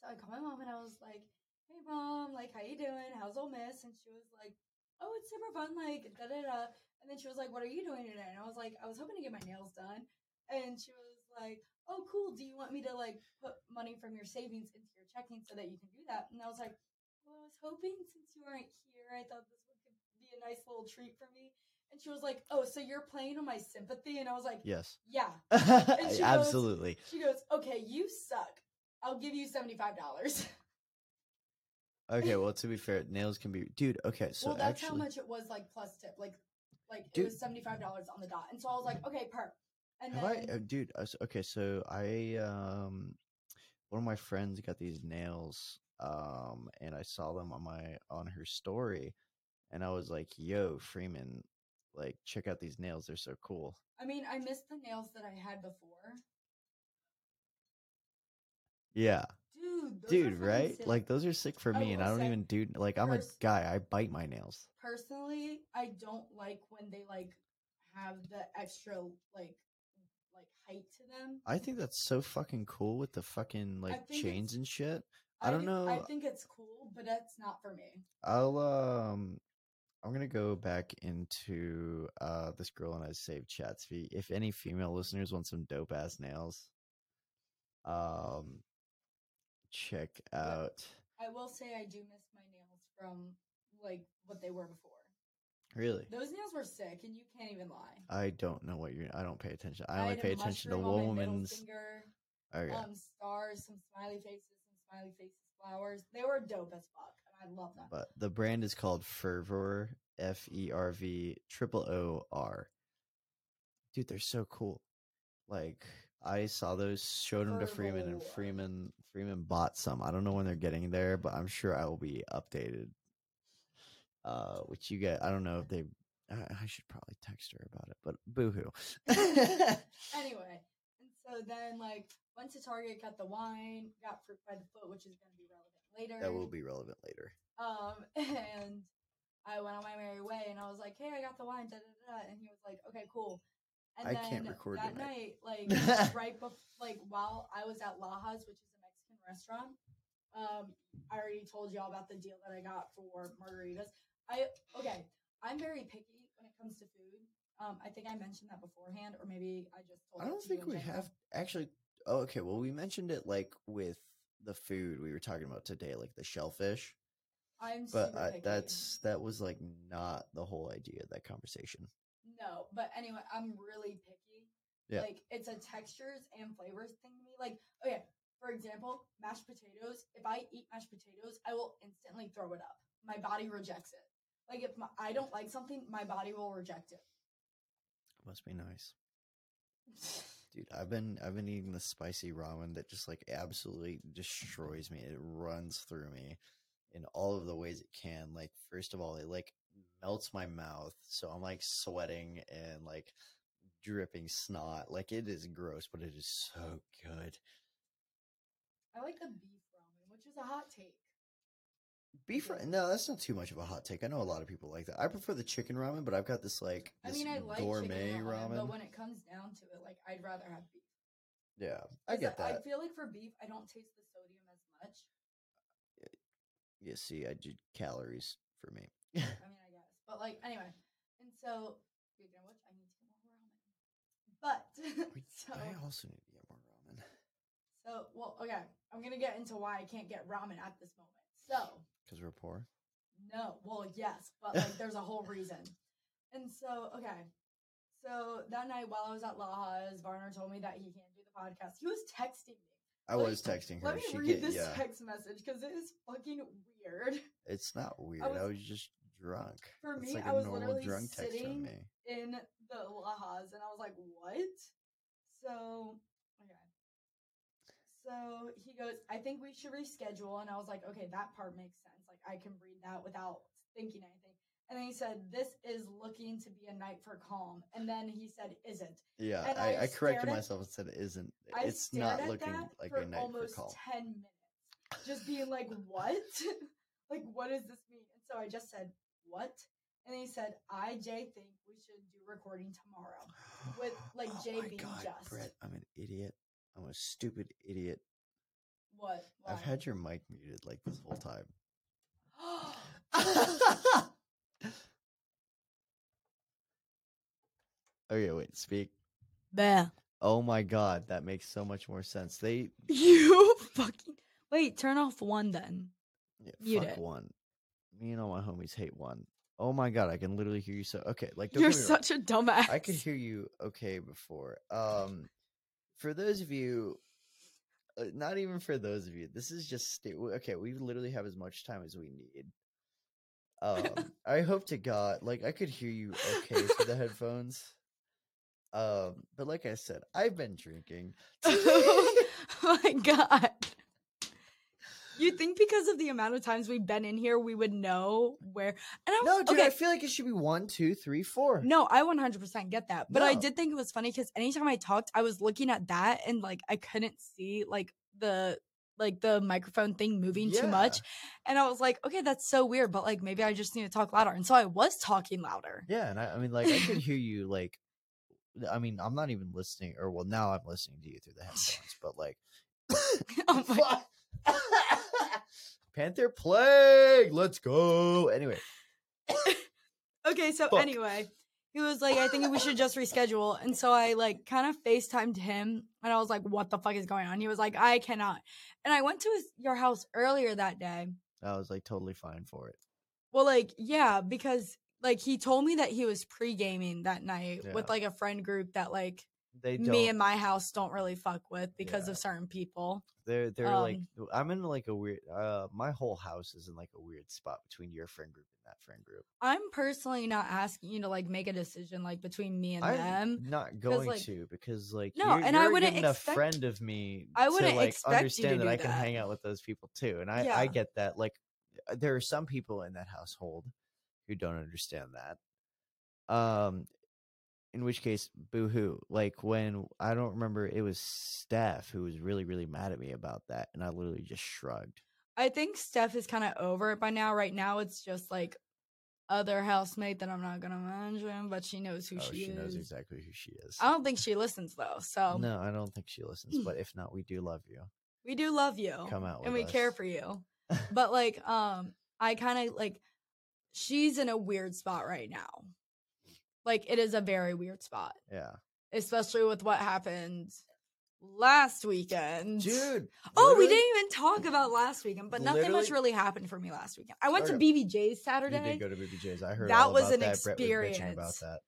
so I called my mom and I was like, "Hey, mom, like, how you doing? How's Ole Miss?" And she was like, "Oh, it's super fun. Like, da da da." And then she was like, "What are you doing today?" And I was like, "I was hoping to get my nails done." And she was like, "Oh, cool. Do you want me to like put money from your savings into your checking so that you can do that?" And I was like, "Well, I was hoping since you aren't here, I thought this would be a nice little treat for me." And she was like, "Oh, so you're playing on my sympathy?" And I was like, Yes. "Yeah." she goes- Absolutely. She goes, "Okay, you suck. I'll give you seventy five dollars." Okay, well to be fair, nails can be dude, okay, so well, that's actually how much it was, like plus tip, like, like Dude. it was seventy five dollars on the dot. And so I was like, "Okay, per." And have then, I uh, dude, uh, okay, so I um one of my friends got these nails um and I saw them on my on her story and I was like, "Yo, Freeman, like check out these nails. They're so cool." I mean, I missed the nails that I had before, Yeah. dude. Those dude, are right? sick. Like those are sick for me and I don't even do like I'm a guy. I bite my nails. personally, I don't like when they like have the extra like height to them. I think that's so fucking cool with the fucking like chains and shit. I don't do- know. I think it's cool, but that's not for me. I'll um I'm gonna go back into uh this girl and I saved chats. If any female listeners want some dope ass nails, um check out I will say I do miss my nails from like what they were before. Really. Those nails were sick, and you can't even lie. I don't know what you're I don't pay attention. I I only pay attention to mushroom on my middle woman's finger, okay. um, stars, some smiley faces, some smiley faces, flowers. They were dope as fuck, and I love them. but the brand is called Fervor F E R V triple O R. Dude, they're so cool. Like I saw those, showed them to Freeman, and Freeman Freeman bought some. I don't know when they're getting there, but I'm sure I will be updated. Uh, which you get? I don't know if they. I, I should probably text her about it, but boohoo. anyway, and so then like went to Target, got the wine, got fruit by the foot, which is going to be relevant later. that will be relevant later. Um, and I went on my merry way, and I was like, "Hey, I got the wine." Da, da, da. And he was like, "Okay, cool." And I then can't record that tonight. night, like right before, like while I was at Lajas, which is a Mexican restaurant. Um, I already told you all about the deal that I got for margaritas. I okay, I'm very picky when it comes to food. Um, I think I mentioned that beforehand, or maybe I just told. You. I don't to think we have actually. Oh, okay. Well, we mentioned it like with the food we were talking about today, like the shellfish. I'm But super I, that's that was like not the whole idea of that conversation. No, but anyway, I'm really picky. Yeah. Like it's a textures and flavors thing to me. Like, okay, for example, mashed potatoes. If I eat mashed potatoes, I will instantly throw it up. My body rejects it. Like if my, I don't like something, my body will reject it. Must be nice, dude. I've been I've been eating the spicy ramen that just like absolutely destroys me. It runs through me in all of the ways it can. Like first of all, it like melts my mouth, so I'm like sweating and like dripping snot. Like it is gross, but it is so good. I like the beef ramen, which is a hot take. Beef ra- mm-hmm. no, that's not too much of a hot take. I know a lot of people like that. I prefer the chicken ramen, but I've got this like I this mean, I like gourmet chicken ramen, ramen. but when it comes down to it, like I'd rather have beef. yeah, I get I that. I feel like for beef, I don't taste the sodium as much. You see, I did calories for me. I mean, I guess. But like, anyway. And so, speaking of which, I need to get more ramen. But so, I also need to get more ramen so well, okay. I'm gonna get into why I can't get ramen at this moment. So because we're poor. no, well, yes, but like, there's a whole reason. And so, okay. So that night while I was at Lajas, Varner told me that he can't do the podcast. He was texting me. I Let was me- texting her. Let me she read get, this yeah, text message because it is fucking weird. it's not weird. I was, was- just drunk. For me, like I was literally drunk sitting me. in the Lajas, and I was like, "What?" So. So he goes, "I think we should reschedule," and I was like, "Okay, that part makes sense. Like, I can read that without thinking anything." And then he said, "This is looking to be a night for calm," and then he said, "Isn't." Yeah, I, I I corrected at- myself and said it isn't. I it's not looking like a night for almost calm. ten minutes, just being like, "What? like, what does this mean?" And so I just said, "What?" And he said, I, Jay, think we should do recording tomorrow. With, like, oh Jay oh my being God, just. Brett, I'm an idiot. I'm a stupid idiot. What? I've had your mic muted like this whole time. okay, wait, speak. Bah. Oh my god, that makes so much more sense. They You fucking. Wait, turn off one then. yeah, Mute fuck it. one. Me and all my homies hate one. Oh my god, I can literally hear you so okay, like don't You're get me wrong. such a dumbass. I could hear you okay before. Um, for those of you, uh, not even for those of you, this is just w- okay. We literally have as much time as we need. Um, I hope to God, like I could hear you okay through the headphones. Um, but like I said, I've been drinking. oh my god. You think because of the amount of times we've been in here, we would know where? And I no, dude, okay. I feel like it should be one, two, three, four. No, I 100% get that. But I did think it was funny because anytime I talked, I was looking at that and like I couldn't see like the like the microphone thing moving too much. And I was like, okay, that's so weird, but like maybe I just need to talk louder. And so I was talking louder. Yeah, and I, I mean, like, I could hear you. Like, I mean, I'm not even listening, or well, now I'm listening to you through the headphones, but like, Oh my- Panther plague, let's go. Anyway, Okay, so Fuck. anyway, he was like, I think we should just reschedule. And so I like kind of FaceTimed him and I was like, what the fuck is going on? He was like, I cannot. And I went to his your house earlier that day. I was like totally fine for it. Well, like, yeah, because like he told me that he was pre gaming that night with like a friend group that like They don't. me and my house don't really fuck with because Yeah. of certain people. they're they're like um, I'm in like a weird. Uh, my whole house is in like a weird spot between your friend group and that friend group. I'm personally not asking you to like make a decision like between me and I'm them. not going like- to because like No, you're, and I you're a wouldn't expect- friend of me I wouldn't to like expect understand that I can that. hang out with those people too, and I Yeah. I get that. Like there are some people in that household who don't understand that. Um, in which case, boo hoo. Like when I don't remember, it was Steph who was really really mad at me about that, and I literally just shrugged. I think Steph is kind of over it by now. Right now, it's just like other housemate that I'm not gonna mention, but she knows who oh, she, she is. knows exactly who she is. I don't think she listens though, so No, I don't think she listens. But if not, we do love you. we do love you. Come out and we care for you. but like, um, I kind of like she's in a weird spot right now. Like it is a very weird spot, Yeah, especially with what happened last weekend. dude. Oh, we didn't even talk about last weekend, but nothing much really happened for me last weekend. I went to. BBJ's You Saturday. did go to BBJ's. I heard That was about an that. Brett was about experience. that.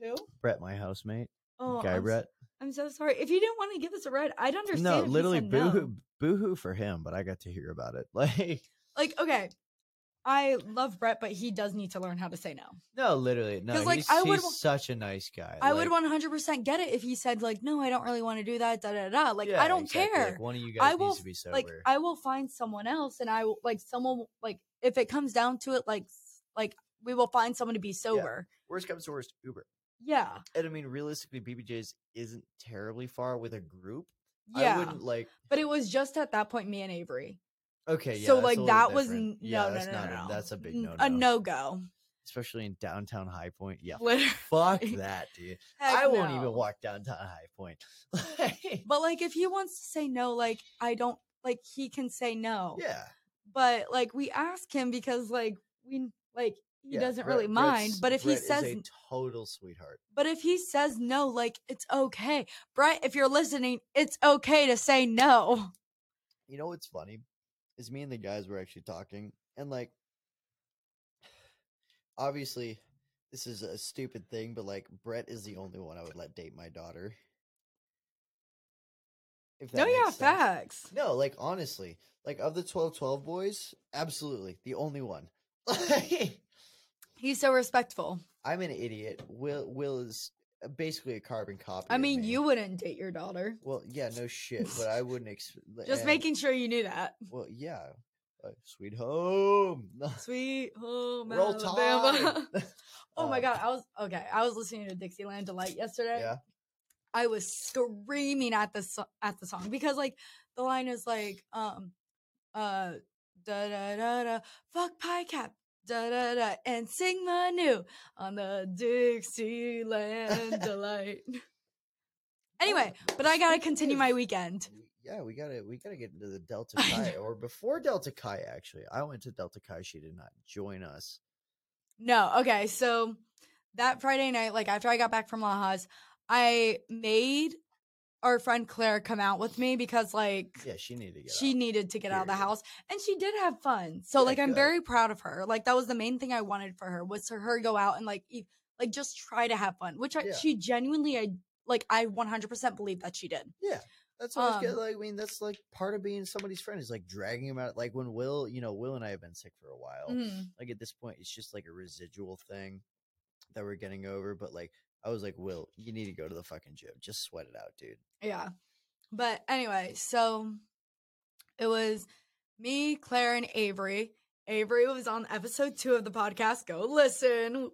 Who? Brett, my housemate, Oh, guy I'm, Brett. I'm so sorry. If you didn't want to give us a red, I'd understand. No, literally said boo hoo, no. boo hoo for him. But I got to hear about it. Like, Like, okay, I love Brett, but he does need to learn how to say no. no, literally, no. 'Cause, like, he's, I would such a nice guy. I would 100% get it if he said like, "No, I don't really want to do that." Da da da. Like, yeah, I don't exactly, care. Like, one of you I guys will needs to be sober. like, I will find someone else, and I will like someone like if it comes down to it, like like we will find someone to be sober. worst comes to worst, Uber. Yeah, And I mean, realistically, BBJ's isn't terribly far with a group. yeah. I wouldn't like. But it was just at that point me and Avery. Okay, yeah. so like that was n- yeah, no, no, that's no, not no, a, that's a big no, a no go. especially in downtown High Point. Yeah, Literally. fuck that, dude. I won't no. even walk downtown High Point. But like, if he wants to say no, like I don't like he can say no. yeah, But like we ask him because like we like he yeah, doesn't Brett- really mind. Brett's- But if Brett he says total sweetheart. But if he says no, like it's okay. Brett, if you're listening, it's okay to say no. You know what's funny? Is me and the guys were actually talking, and like, obviously, this is a stupid thing, but like, Brett is the only one I would let date my daughter. If No, yeah, sense. facts. No, like honestly, like of the twelve twelve boys, absolutely the only one. He's so respectful. I'm an idiot. Will Will is basically a carbon copy. I mean, me. you wouldn't date your daughter. Well, yeah, no shit, but I wouldn't. Ex- Just and- making sure you knew that. Well, yeah, uh, sweet home. Sweet home Roll Alabama. Oh my Uh, god, I was okay. I was listening to Dixieland Delight yesterday. Yeah. I was screaming at the so- at the song because like the line is like um uh da da da da fuck pie cap da da da and sing my new on the Dixieland delight. Anyway, Oh, but I gotta continue my weekend. Yeah, we gotta we gotta get into the Delta Chi or before Delta Chi. Actually, I went to Delta Chi. She did not join us. No, okay, so that Friday night, like after I got back from Lajas, I made our friend Claire come out with me because like Yeah, she needed to get. she out. needed to get out of the house and she did have fun so Yeah, like i'm good. very proud of her like that was the main thing i wanted for her was for her to go out and like e- like just try to have fun which I, Yeah. she genuinely i like i 100% believe that she did Yeah, that's always good. Um, Like, I mean, that's like part of being somebody's friend is like dragging him out. Like when Will, you know, Will and I have been sick for a while. Mhm. Like at this point, it's just like a residual thing that we're getting over. But like, I was like, Will, you need to go to the fucking gym. Just sweat it out, dude. yeah but anyway so it was me claire and avery avery was on episode two of the podcast go listen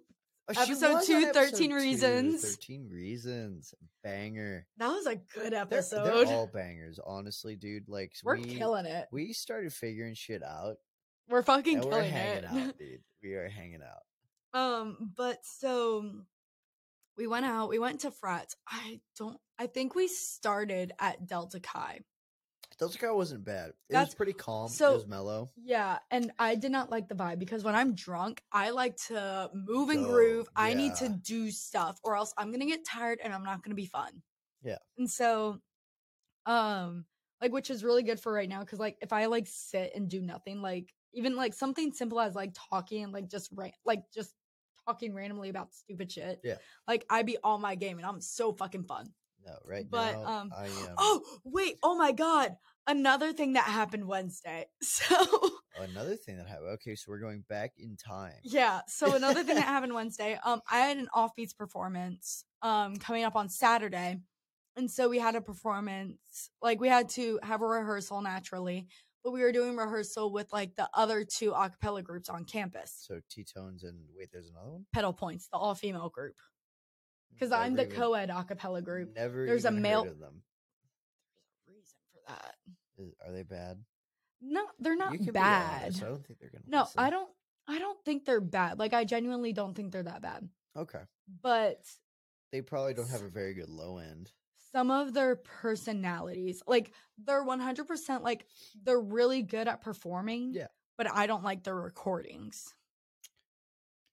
Oh, Episode two, on 13 two, Reasons. Thirteen reasons, banger. that was a good They're, episode they're all bangers, honestly, dude. Like we're we killing it we started figuring shit out, we're fucking and we're killing hanging it out, dude. We are hanging out. Um, but so we went out, we went to frats. I don't I think we started at Delta Chi. Delta Chi wasn't bad. It That's- was pretty calm. so- it was mellow. Yeah, and I did not like the vibe because when I'm drunk, I like to move and Go, groove. I need to do stuff or else I'm gonna get tired and I'm not gonna be fun. Yeah. And so um like which is really good for right now because like if I like sit and do nothing, like even like something simple as like talking and like just ra- like just talking randomly about stupid shit. Yeah. Like I be on my game and I'm so fucking fun. No, right But, now um, I am. Oh, wait. Oh my god. Another thing that happened Wednesday. So Another thing that happened. Okay, so we're going back in time. Yeah. So another thing that happened Wednesday, um, I had an offbeats performance um coming up on Saturday. And so we had a performance, like we had to have a rehearsal naturally, but we were doing rehearsal with like the other two a cappella groups on campus. So T Tones and wait, there's another one. Pedal Points, the all female group. Because I'm the co ed a cappella group. Never. There's a male- of them. Reason for that. Is- are they bad? No, they're not bad. Honest. I don't think they're gonna. No, listen. I don't I don't think they're bad. Like I genuinely don't think they're that bad. Okay, But they probably don't have a very good low end. Some of their personalities, like they're 100% like they're really good at performing. Yeah. But I don't like their recordings.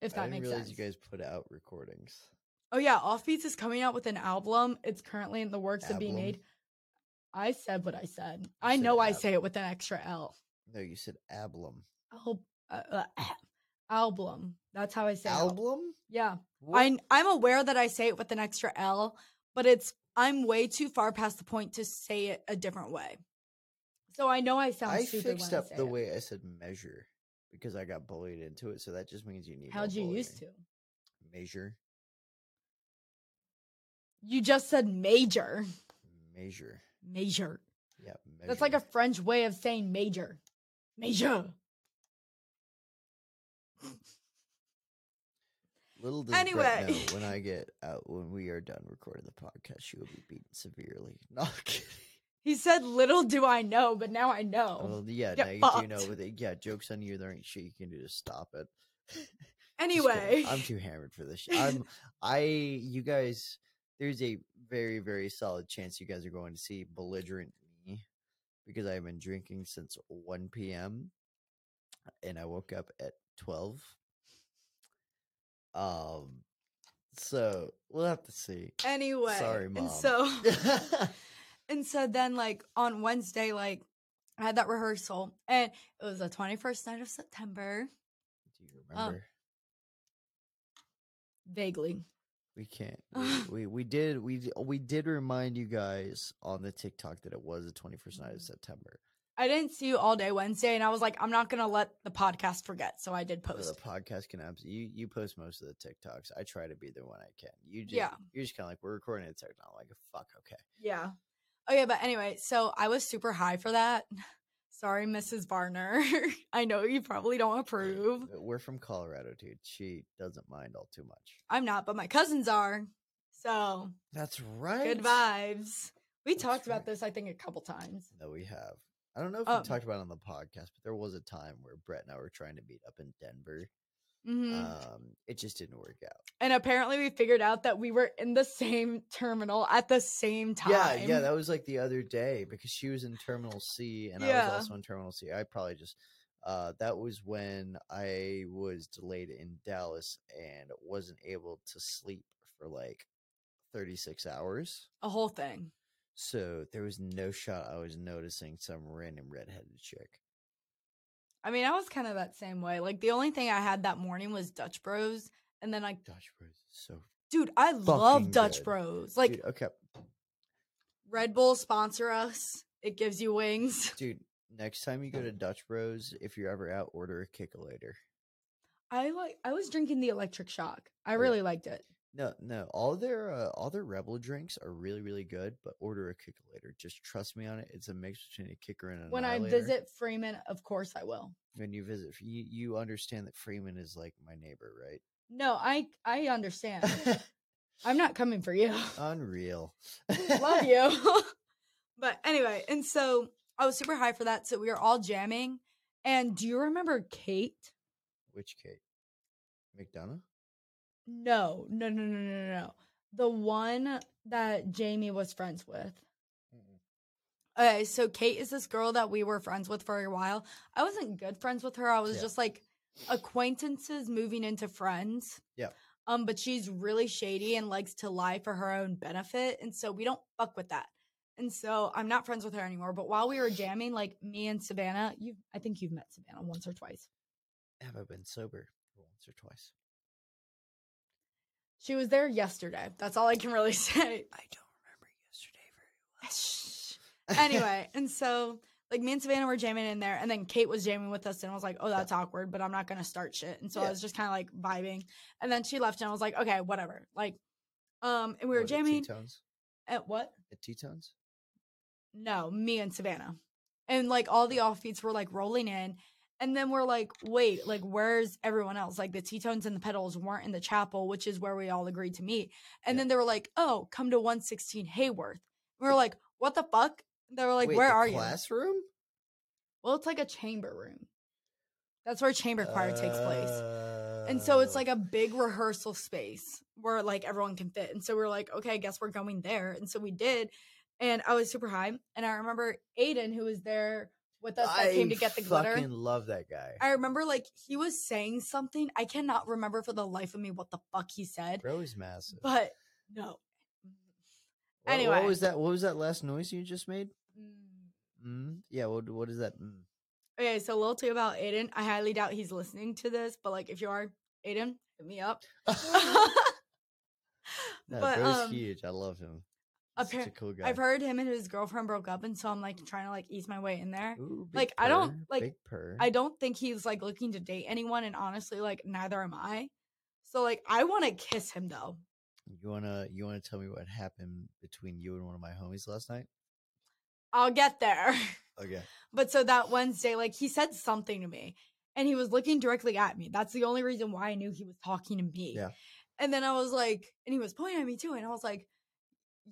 If I that didn't makes realize sense. you guys put out recordings. Oh yeah, Offbeats is coming out with an album. It's currently in the works of being made. I said what I said. I said know I say it with an extra L. No, you said album. Al- uh, uh, album. That's how I say it. Album? Yeah. What? I I'm aware that I say it with an extra L, but it's I'm way too far past the point to say it a different way. So I know I sound I fixed up I the it. way I said measure because I got bullied into it. So that just means you need. How'd you used to? measure? You just said major. Measure. Major. Yeah, measure. That's like a French way of saying major. Major. Little does Brett Anyway. know when I get out when we are done recording the podcast, she will be beaten severely. Not kidding. He said, "Little do I know, but now I know." Well, yeah, get now you do know. fucked. With it, yeah, jokes on you. There ain't shit you can do to stop it. Anyway. I'm too hammered for this. Shit. I'm. I. You guys. There's a very very solid chance you guys are going to see belligerent me because I've been drinking since 1 p.m. and I woke up at 12. Um. So we'll have to see. anyway. Sorry, mom. And so, and so then, like on Wednesday, like I had that rehearsal, and it was the twenty first night of September. Do you remember? Vaguely. We can't. We, we we did we we did remind you guys on the TikTok that it was the twenty first night of September. I didn't see you all day Wednesday, and I was like, I'm not gonna let the podcast forget, so I did So post. The podcast can absolutely you you post most of the TikToks. I try to be the one I can. You just, Yeah. You're just kind of like we're recording a TikTok. I'm like fuck. Okay. Yeah. Okay, but anyway, so I was super high for that. Sorry, Mrs. Varner. I know you probably don't approve. We're from Colorado, dude. She doesn't mind all too much. I'm not, but my cousins are. So That's right. good vibes. We That's talked about this, I think, a couple times. No, we have. I don't know if Um, we talked about it on the podcast, but there was a time where Brett and I were trying to meet up in Denver. Mhm. Um, it just didn't work out. and apparently we figured out that we were in the same terminal at the same time. Yeah, yeah, that was like the other day because she was in Terminal C and I was also in Terminal C. I probably just uh that was when I was delayed in Dallas and wasn't able to sleep for like 36 hours. a whole thing. So there was no shot I was noticing some random redheaded chick. I mean, I was kind of that same way. Like the only thing I had that morning was Dutch Bros, and then like, Dutch Bros so dude, I love Dutch good. Bros. Like dude, okay, Red Bull sponsor us. It gives you wings. dude. Next time you go to Dutch Bros, if you're ever out, order a Kickalator. I like. I was drinking the Electric Shock. I yeah. really liked it. No, no. All their uh, all their Rebel drinks are really really good, but order a kicker later. Just trust me on it. It's a mix between a kicker and an When I visit Freeman, of course I will. when you visit, you you understand that Freeman is like my neighbor, right? No, I I understand. I'm not coming for you. Unreal. Love you. but anyway, and so I was super high for that. So we were all jamming. And do you remember Kate? Which Kate? McDonough? No, no, no, no, no, no. The one that Jamie was friends with. Okay, so Kate is this girl that we were friends with for a while. I wasn't good friends with her. I was Yeah. just like acquaintances moving into friends. Yeah. Um, but she's really shady and likes to lie for her own benefit, and so we don't fuck with that. And so I'm not friends with her anymore. But while we were jamming, like me and Savannah, you I think you've met Savannah once or twice. Have I been sober once or twice? She was there yesterday. That's all I can really say. I don't remember yesterday very well. anyway, and so like me and Savannah were jamming in there, and then Kate was jamming with us, and I was like, "Oh, that's awkward," but I'm not gonna start shit. And so I was just kind of like vibing, and then she left, and I was like, "Okay, whatever." Like, um, and we were What, at jamming at what? At T-Tones? No, me and Savannah, and like all the off offbeats were like rolling in. And then we're like, wait, like, where's everyone else? Like, the T-Tones and the pedals weren't in the chapel, which is where we all agreed to meet. And Yeah. then they were like, oh, come to 116 Hayworth. We were like, what the fuck? They were like, Wait, where are you? Classroom? Well, it's like a chamber room. That's where chamber choir takes place. And so it's Oh. like a big rehearsal space where like everyone can fit. And so we are like, okay, I guess we're going there. And so we did. And I was super high. And I remember Aiden, who was there with us that came to get the glitter. I fucking love that guy. I remember like he was saying something. I cannot remember for the life of me what the fuck he said. Bro is massive. But no. What- anyway. what was that? What was that last noise you just made? Mm. Mm? Yeah. What? What is that? Mm. Okay, so a little too about Aiden. I highly doubt he's listening to this, but like if you are, Aiden, hit me up. No, but bro's um, huge. I love him. He's such a cool guy. I've heard him and his girlfriend broke up, and so I'm like trying to like ease my way in there. Ooh, like, I don't- like, purr. I don't think he's like looking to date anyone, and honestly, like neither am I. So like I want to kiss him though. You wanna you wanna tell me what happened between you and one of my homies last night? I'll get there. Okay. But so that Wednesday, like he said something to me and he was looking directly at me. That's the only reason why I knew he was talking to me. Yeah. And then I was like, and he was pointing at me too. And I was like,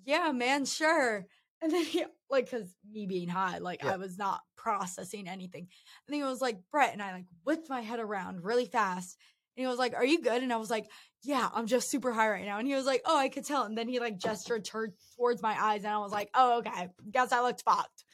yeah, man, sure. And then he, like, cause me being high, like Yeah. I was not processing anything. And then he was like, Brett. And I like whipped my head around really fast. And he was like, are you good? And I was like, yeah, I'm just super high right now. And he was like, oh, I could tell. And then he like gestured tur- towards my eyes. And I was like, oh, okay. Guess I looked fucked.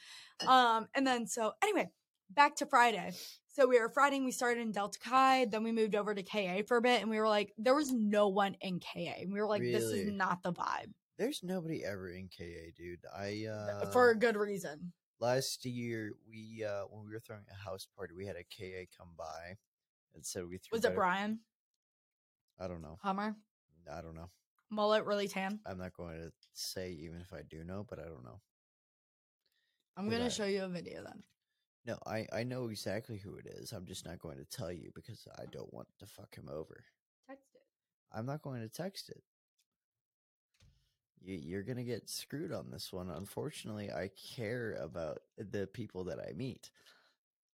Um, and then so anyway, back to Friday. So we were Friday, we started in Delta Chi, then we moved over to KA for a bit, and we were like, there was no one in KA. And we were like, this is not the vibe. There's nobody ever in KA, dude. I uh for a good reason. last year we uh when we were throwing a house party, we had a KA come by and said we threw Was it Brian? I don't know. Hummer? I don't know. Mullet really tan? I'm not going to say even if I do know, but I don't know. I'm gonna show you a video then. No, I I know exactly who it is. I'm just not going to tell you because I don't want to fuck him over. Text it. I'm not going to text it. You, you're gonna get screwed on this one. Unfortunately, I care about the people that I meet.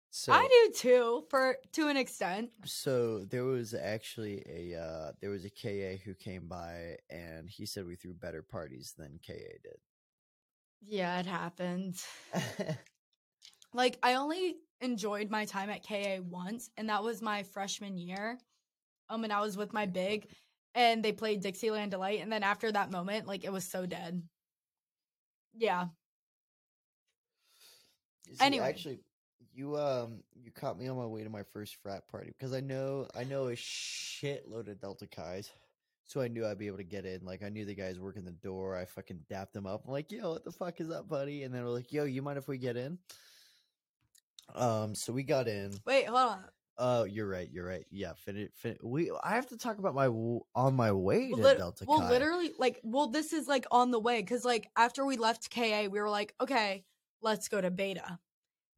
So I do too, for to an extent. So there was actually a uh, there was a KA who came by and he said we threw better parties than KA did. Yeah, it happened. Like I only enjoyed my time at KA once, and that was my freshman year. Um, and I was with my big, and they played Dixieland Delight, and then after that moment, like it was so dead. Yeah. See, Anyway. actually, you um you caught me on my way to my first frat party because I know I know a shitload of Delta Chi's, so I knew I'd be able to get in. Like I knew the guys working the door. I fucking dapped them up. I'm like, yo, what the fuck is up, buddy? And then we're like, yo, you mind if we get in? Um, so we got in. Wait, hold on. Oh, you're right. You're right. Yeah, fin- fin- we. I have to talk about my w- on my way to Well, Delta well, Chi. literally, like, well, this is like on the way because, like, after we left KA, we were like, okay, let's go to Beta.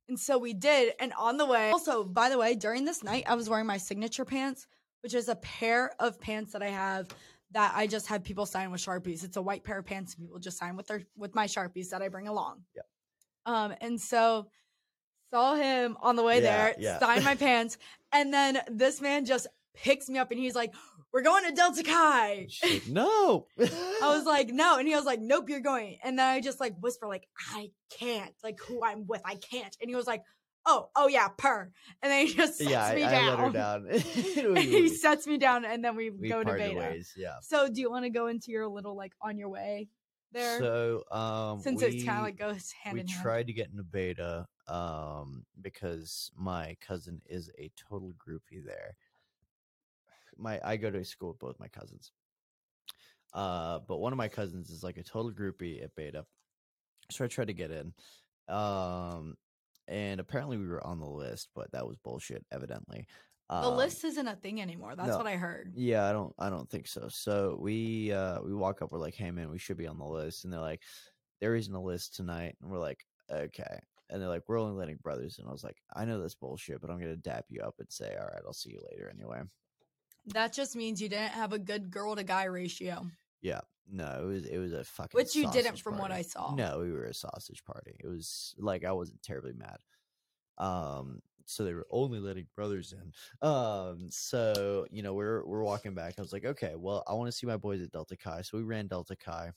And so we did. And on the way, also, by the way, during this night, I was wearing my signature pants, which is a pair of pants that I have that I just have people sign with Sharpies. It's a white pair of pants, and people just sign with their with my Sharpies that I bring along. Yep. Um, and so saw him on the way Yeah, there, yeah. signed my pants, and then this man just picks me up and he's like, "We're going to Delta Chi." She's no. I was like, no. And he was like, nope, you're going. And then I just like whisper, like, I can't. Like who I'm with, I can't. And he was like, oh, oh yeah, per. And then he just sets yeah, I, me I down. let her down. he sets me down and then we, we go to beta. ways. Yeah. So do you want to go into your little like on your way there? So um, Since we, it's kind of like goes hand we in hand. We tried to get into beta um because my cousin is a total groupie there. My I go to school with both my cousins. Uh, but one of my cousins is like a total groupie at beta. So I tried to get in. Um, and apparently we were on the list, but that was bullshit. Evidently, the Um, list isn't a thing anymore. That's no. what I heard. Yeah, I don't I don't think so. So we uh we walk up, we're like, hey man, we should be on the list. And they're like, there isn't a list tonight. And we're like, okay. And they're like, we're only letting brothers. And I was like, I know that's bullshit, but I'm gonna dap you up and say, All right, I'll see you later anyway. That just means you didn't have a good girl to guy ratio, Yeah. No, it was it was a fucking which you didn't from what. I saw. No, we were a sausage party. It was like I wasn't terribly mad. Um, so they were only letting brothers in. Um, so you know we're we're walking back. I was like, okay, well, I want to see my boys at Delta Chi. So we ran Delta Chi.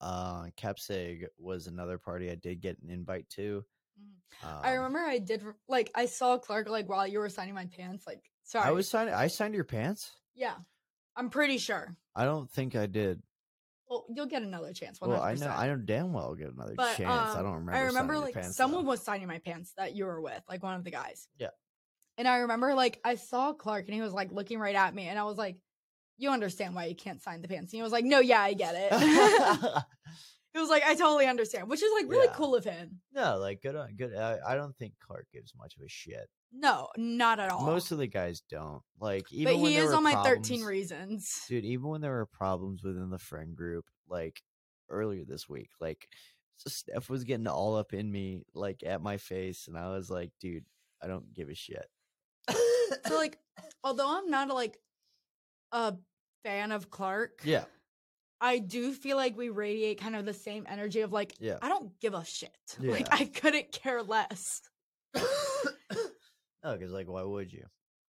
Uh, Kappa Sig was another party I did get an invite to. Mhm. Um, I remember I did like I saw Clark like while you were signing my pants. Like sorry, I was signing. I signed your pants. yeah, I'm pretty sure. I don't think I did. Well, you'll get another chance. 100%. Well, I know. I know damn well I'll get another But, chance. I um, don't remember. I remember like pants, someone though. was signing my pants that you were with, like one of the guys. Yeah. And I remember like I saw Clark and he was like looking right at me, and I was like, "You understand why you can't sign the pants?" And he was like, "No, yeah, I get it." it was like I totally understand, which is like really Yeah. cool of him. no, like good on good. I, I don't think Clark gives much of a shit. No, not at all. Most of the guys don't. Like even but when he there is were on my problems, 13 reasons. dude. Even when there were problems within the friend group, like earlier this week, like Steph was getting all up in me, like at my face, and I was like, dude, I don't give a shit. So like, although I'm not like a fan of Clark, yeah, I do feel like we radiate kind of the same energy of like, yeah. I don't give a shit. Like I couldn't care less. no, because like, why would you?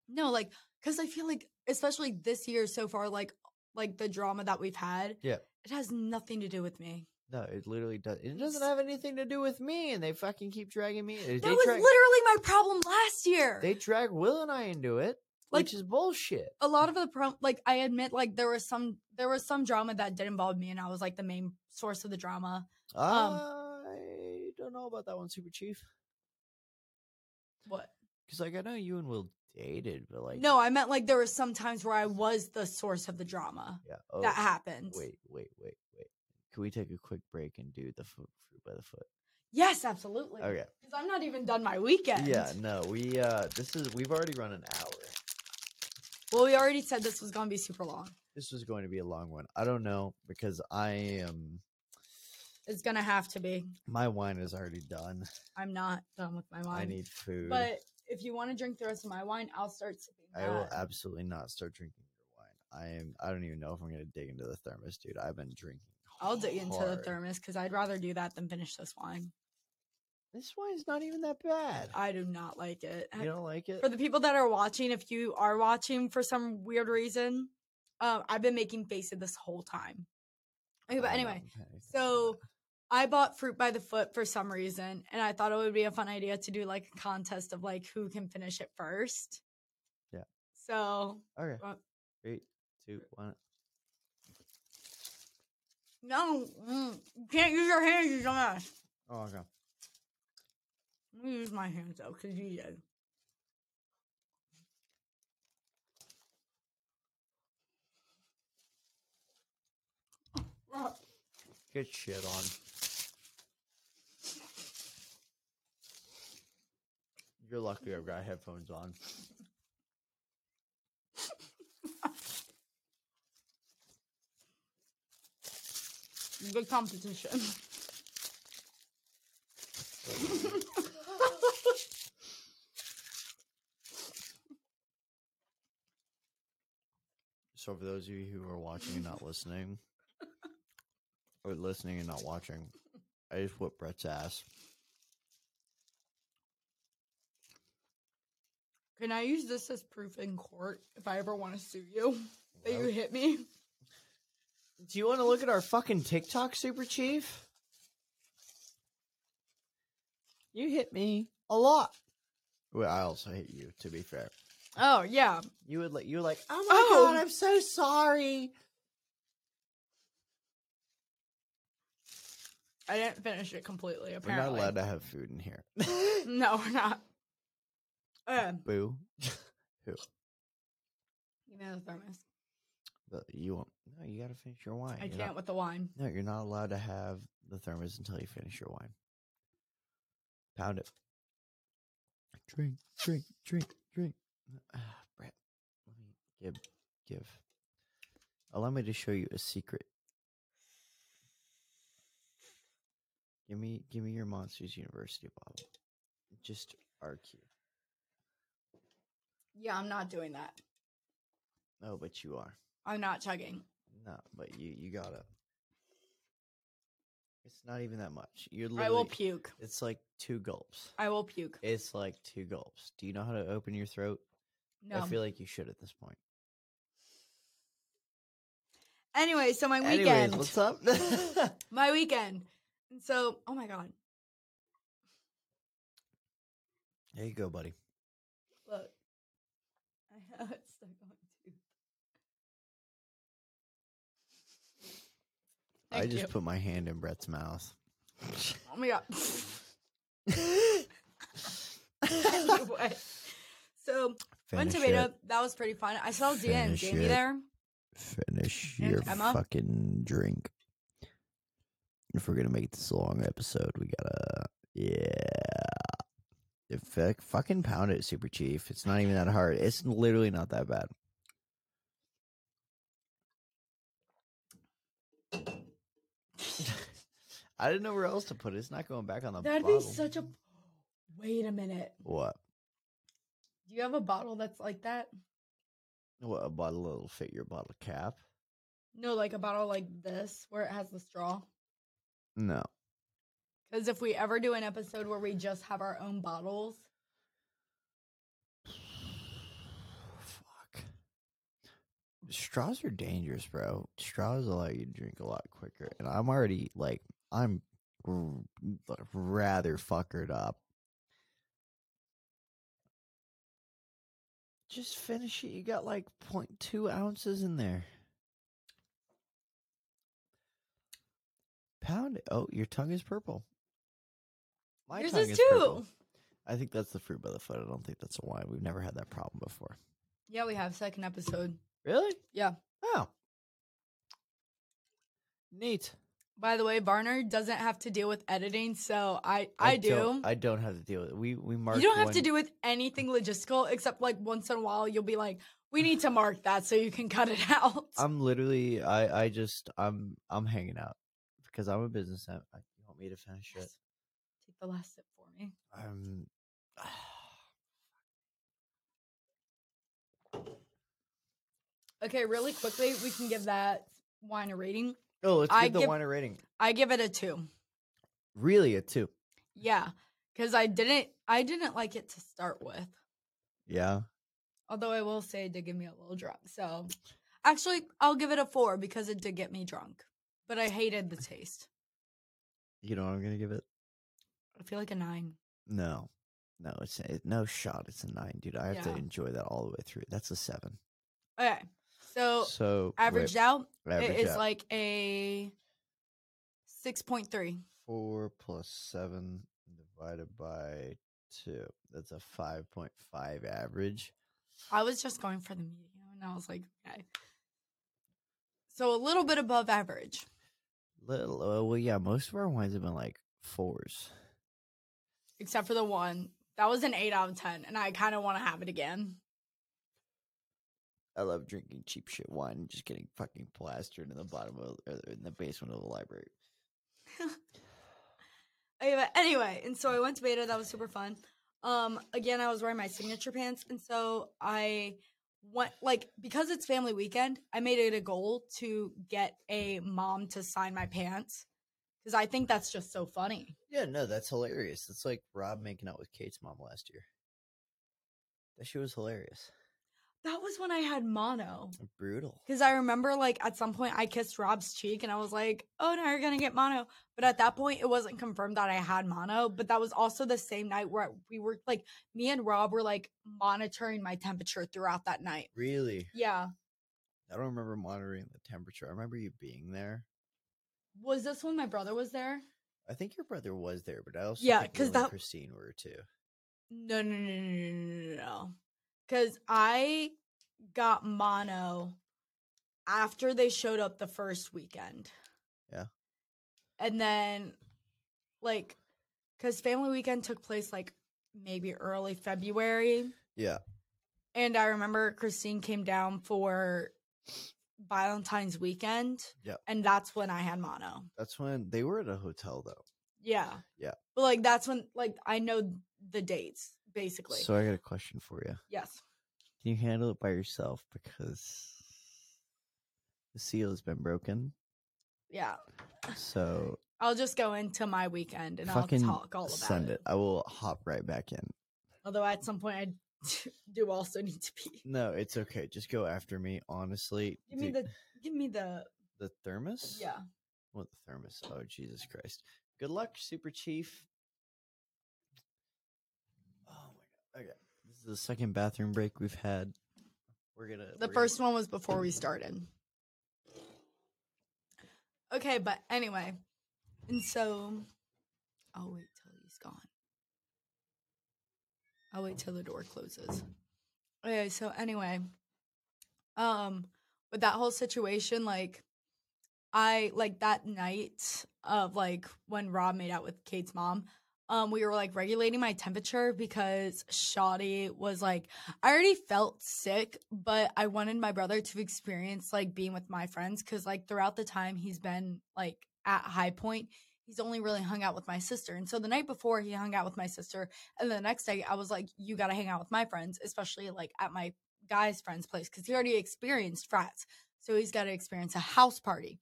No, like because I feel like, especially this year so far, like like the drama that we've had, Yeah. it has nothing to do with me. No, it literally does. It doesn't have anything to do with me, and they fucking keep dragging me. They That was drag, literally my problem last year. they drag Will and I into it, Like- which is bullshit. a lot of the pro- like I admit like there was some there was some drama that did involve me and I was like the main source of the drama. Um, I don't know about that one, Super Chief. What? Because like I know you and Will dated, but like No, I meant like there was some times where I was the source of the drama yeah. Oh, that happened. wait, wait, wait, wait. Can we take a quick break and do the foot fruit by the foot? Yes, absolutely. Okay. Because I'm not even done my weekend. Yeah, no, we uh this is we've already run an hour. Well, we already said this was gonna be super long. This was going to be a long one. I don't know because I am It's gonna have to be. my wine is already done. I'm not done with my wine. I need food. But if you want to drink the rest of my wine, I'll start sipping. I will absolutely not start drinking your wine. I am I don't even know if I'm gonna dig into the thermos, dude. I've been drinking. I'll dig into the thermos because I'd rather do that than finish this wine. This wine's not even that bad. I do not like it. you don't like it? For the people that are watching, if you are watching for some weird reason, um, I've been making faces this whole time. Okay, but anyway, don't so I bought fruit by the foot for some reason, and I thought it would be a fun idea to do like a contest of like who can finish it first. Yeah. So Okay. uh, Three, two, one. no, mm, you can't use your hands, you dumbass. Oh, okay. Let me use my hands though, cause you did. Get shit on. You're lucky I've got headphones on. Good competition. So, for those of you who are watching and not listening, or listening and not watching, I just whipped Brett's ass. Can I use this as proof in court if I ever want to sue you that you hit me? Do you want to look at our fucking TikTok, Super Chief? You hit me a lot. Well, I also hate you. To be fair, Oh yeah, you would like you were like, "Oh my Oh. god, I'm so sorry." I didn't finish it completely. Apparently, we're not allowed to have food in here. No, we're not. Uh, Boo. give me the thermos. The- you want? No, you got to finish your wine. I You're can't not- with the wine. no, you're not allowed to have the thermos until you finish your wine. Pound it. Drink, drink, drink, drink. Ah, Brett, let me give, give. Allow me to show you a secret. Give me, give me your Monsters University bottle. Just RQ. Yeah, I'm not doing that. No, but you are. I'm not chugging. No, but you, you gotta. It's not even that much. You're I literally. will puke. It's like two gulps. I will puke. It's like two gulps. Do you know how to open your throat? No. I feel like you should at this point. anyway, so my Anyways, weekend. what's up? my weekend. And so, oh my god, there you go, buddy. look, I have it stuck tooth. I just you. put my hand in Brett's mouth. Oh my god. anyway, so went to Finish beta. it. That was pretty fun. I saw Zia and Finish Jamie it. there. Finish And your Emma? fucking drink. If we're gonna make this a long episode, we gotta yeah. If fuck- fucking pound it, Super Chief. It's not even that hard. It's literally not that bad. I didn't know where else to put it. It's not going back on the That'd bottle. be such a. Wait a minute. what? Do you have a bottle that's like that? What a bottle that'll fit your bottle cap? No, like a bottle like this where it has the straw. No. Because if we ever do an episode where we just have our own bottles, Straws are dangerous, bro. Straws allow you to drink a lot quicker, and I'm already like I'm r- rather fuckered up. Just finish it. You got like 0.2 ounces in there. Pound it. Oh, your tongue is purple. My yours tongue is is too. purple. I think that's the fruit by the foot. I don't think that's a wine. We've never had that problem before. Yeah, we have second episode. Really? Yeah. Oh. Neat. By the way, Varner doesn't have to deal with editing, so I I, do. don't- I don't have to deal with it. We we mark. you don't have one- to do with anything logistical except like once in a while you'll be like, we need to mark that so you can cut it out. I'm literally. I I just. I'm I'm hanging out because I'm a business. I, I, you want me to finish it? Take the last sip for me. I'm. Okay, really quickly, we can give that wine a rating. Oh, let's I give the give- wine a rating. I give it a two. Really, a two. Yeah, because I didn't I didn't like it to start with. Yeah. Although I will say it did get me a little drunk. So actually, I'll give it a four because it did get me drunk. But I hated the taste. You know what I'm gonna give it? I feel like a nine. No. No, it's it, no shot. It's a nine, dude. I have to Yeah. enjoy that all the way through. That's a seven. Okay. So So averaged out, average it is out. like a 6.3. four plus seven divided by two. That's a five point five average. I was just going for the medium and I was like, okay. So a little bit above average. Little, uh, well, yeah. Most of our wines have been like fours. except for the one that was an 8 out of 10 and i kind of want to have it again I love drinking cheap shit wine and just getting fucking plastered in the bottom of or in the basement of the library. But anyway and so i went to beta that was super fun um again i was wearing my signature pants and so i went like because it's family weekend i made it a goal to get a mom to sign my pants because i think that's just so funny Yeah, no, that's hilarious. It's like Rob making out with Kate's mom last year. That shit was hilarious. That was when i had mono Brutal. Because I remember, like, at some point I kissed Rob's cheek and I was like, oh, no, you're going to get mono. But at that point, it wasn't confirmed that I had mono. But that was also the same night where we were, like, me and Rob were, like, monitoring my temperature throughout that night. Really? Yeah. I don't remember monitoring the temperature. I remember you being there. Was this when my brother was there? I think your brother was there, but I also Yeah, because that- Christine were too. No, no, no, no, no, no, no. Because I got mono after they showed up the first weekend. Yeah. And then, like, because family weekend took place like maybe early February. Yeah. And I remember Christine came down for Valentine's weekend. Yeah. And that's when I had mono. That's when they were at a hotel though. Yeah. Yeah. But like, that's when, like, I know the dates basically. So I got a question for you. yes. Can you handle it by yourself because the seal has been broken? Yeah. So I'll just go into my weekend and I'll talk all about send it. it. I will hop right back in. Although at some point I do also need to pee. No, it's okay. Just go after me. Honestly, Give me dude, the give me the the thermos. yeah. What the thermos? Oh Jesus Christ! Good luck, Super Chief. Oh my god. Okay, this is the second bathroom break we've had. We're gonna. The we're first one was before we started. Okay, but anyway. And so I'll wait till he's gone. I'll wait till the door closes. Okay, so anyway. Um with that whole situation, like I like that night of like when Rob made out with Kate's mom, um, we were like regulating my temperature because Shoddy was like, I already felt sick, but I wanted my brother to experience like being with my friends because like throughout the time he's been like at High Point, he's only really hung out with my sister. And so the night before he hung out with my sister, and the next day I was like, you got to hang out with my friends, especially like at my guy's friend's place because he already experienced frats, so he's got to experience a house party.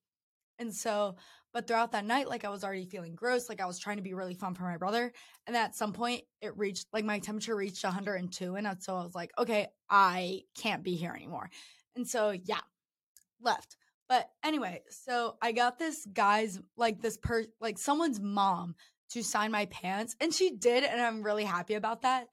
And so, but throughout that night, like I was already feeling gross, like I was trying to be really fun for my brother. And at some point, it reached like my temperature reached 102. And so I was like, okay, I can't be here anymore. And so, yeah, left. But anyway, so I got this guy's, like this per, like someone's mom to sign my pants. And she did. And I'm really happy about that.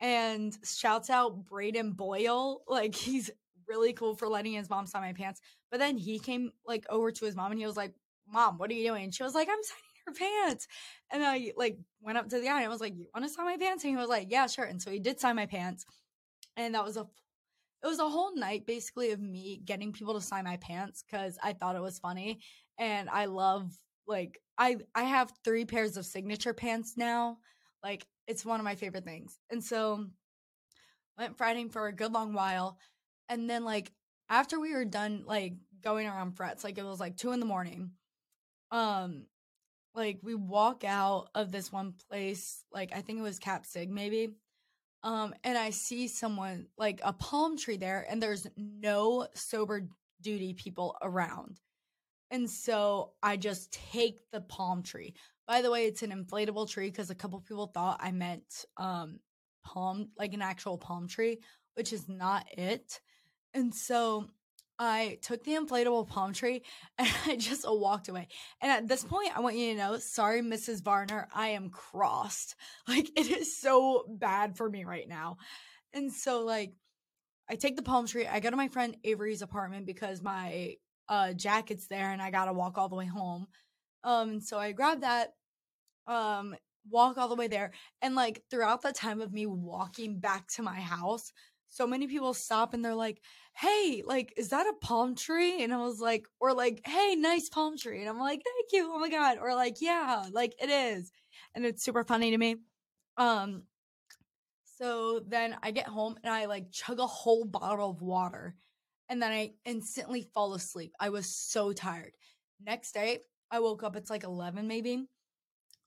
And shouts out Braden Boyle. Like he's really cool for letting his mom sign my pants. But then he came like over to his mom and he was like, Mom, what are you doing? And she was like, I'm signing her pants. And I like went up to the guy and I was like, You want to sign my pants? And he was like, Yeah, sure. And so he did sign my pants. And that was a it was a whole night basically of me getting people to sign my pants because I thought it was funny. And I love like I I have three pairs of signature pants now. Like it's one of my favorite things. And so went Friday for a good long while. And then like after we were done like going around frets, like it was like two in the morning. Um like we walk out of this one place, like I think it was Cap Sig maybe. Um, and I see someone like a palm tree there, and there's no sober duty people around. And so I just take the palm tree. By the way, it's an inflatable tree because a couple people thought I meant um palm like an actual palm tree, which is not it. And so I took the inflatable palm tree and I just walked away. And at this point, I want you to know, sorry, Mrs. Varner, I am crossed. Like it is so bad for me right now. And so like I take the palm tree, I go to my friend Avery's apartment because my uh jacket's there and I gotta walk all the way home. Um so I grab that, um, walk all the way there. And like throughout the time of me walking back to my house, so many people stop and they're like, Hey, like, is that a palm tree? And I was like, or like, hey, nice palm tree. And I'm like, thank you. Oh my God. Or like, yeah, like it is. And it's super funny to me. Um, so then I get home and I like chug a whole bottle of water and then I instantly fall asleep. I was so tired. Next day, I woke up, it's like 11 maybe.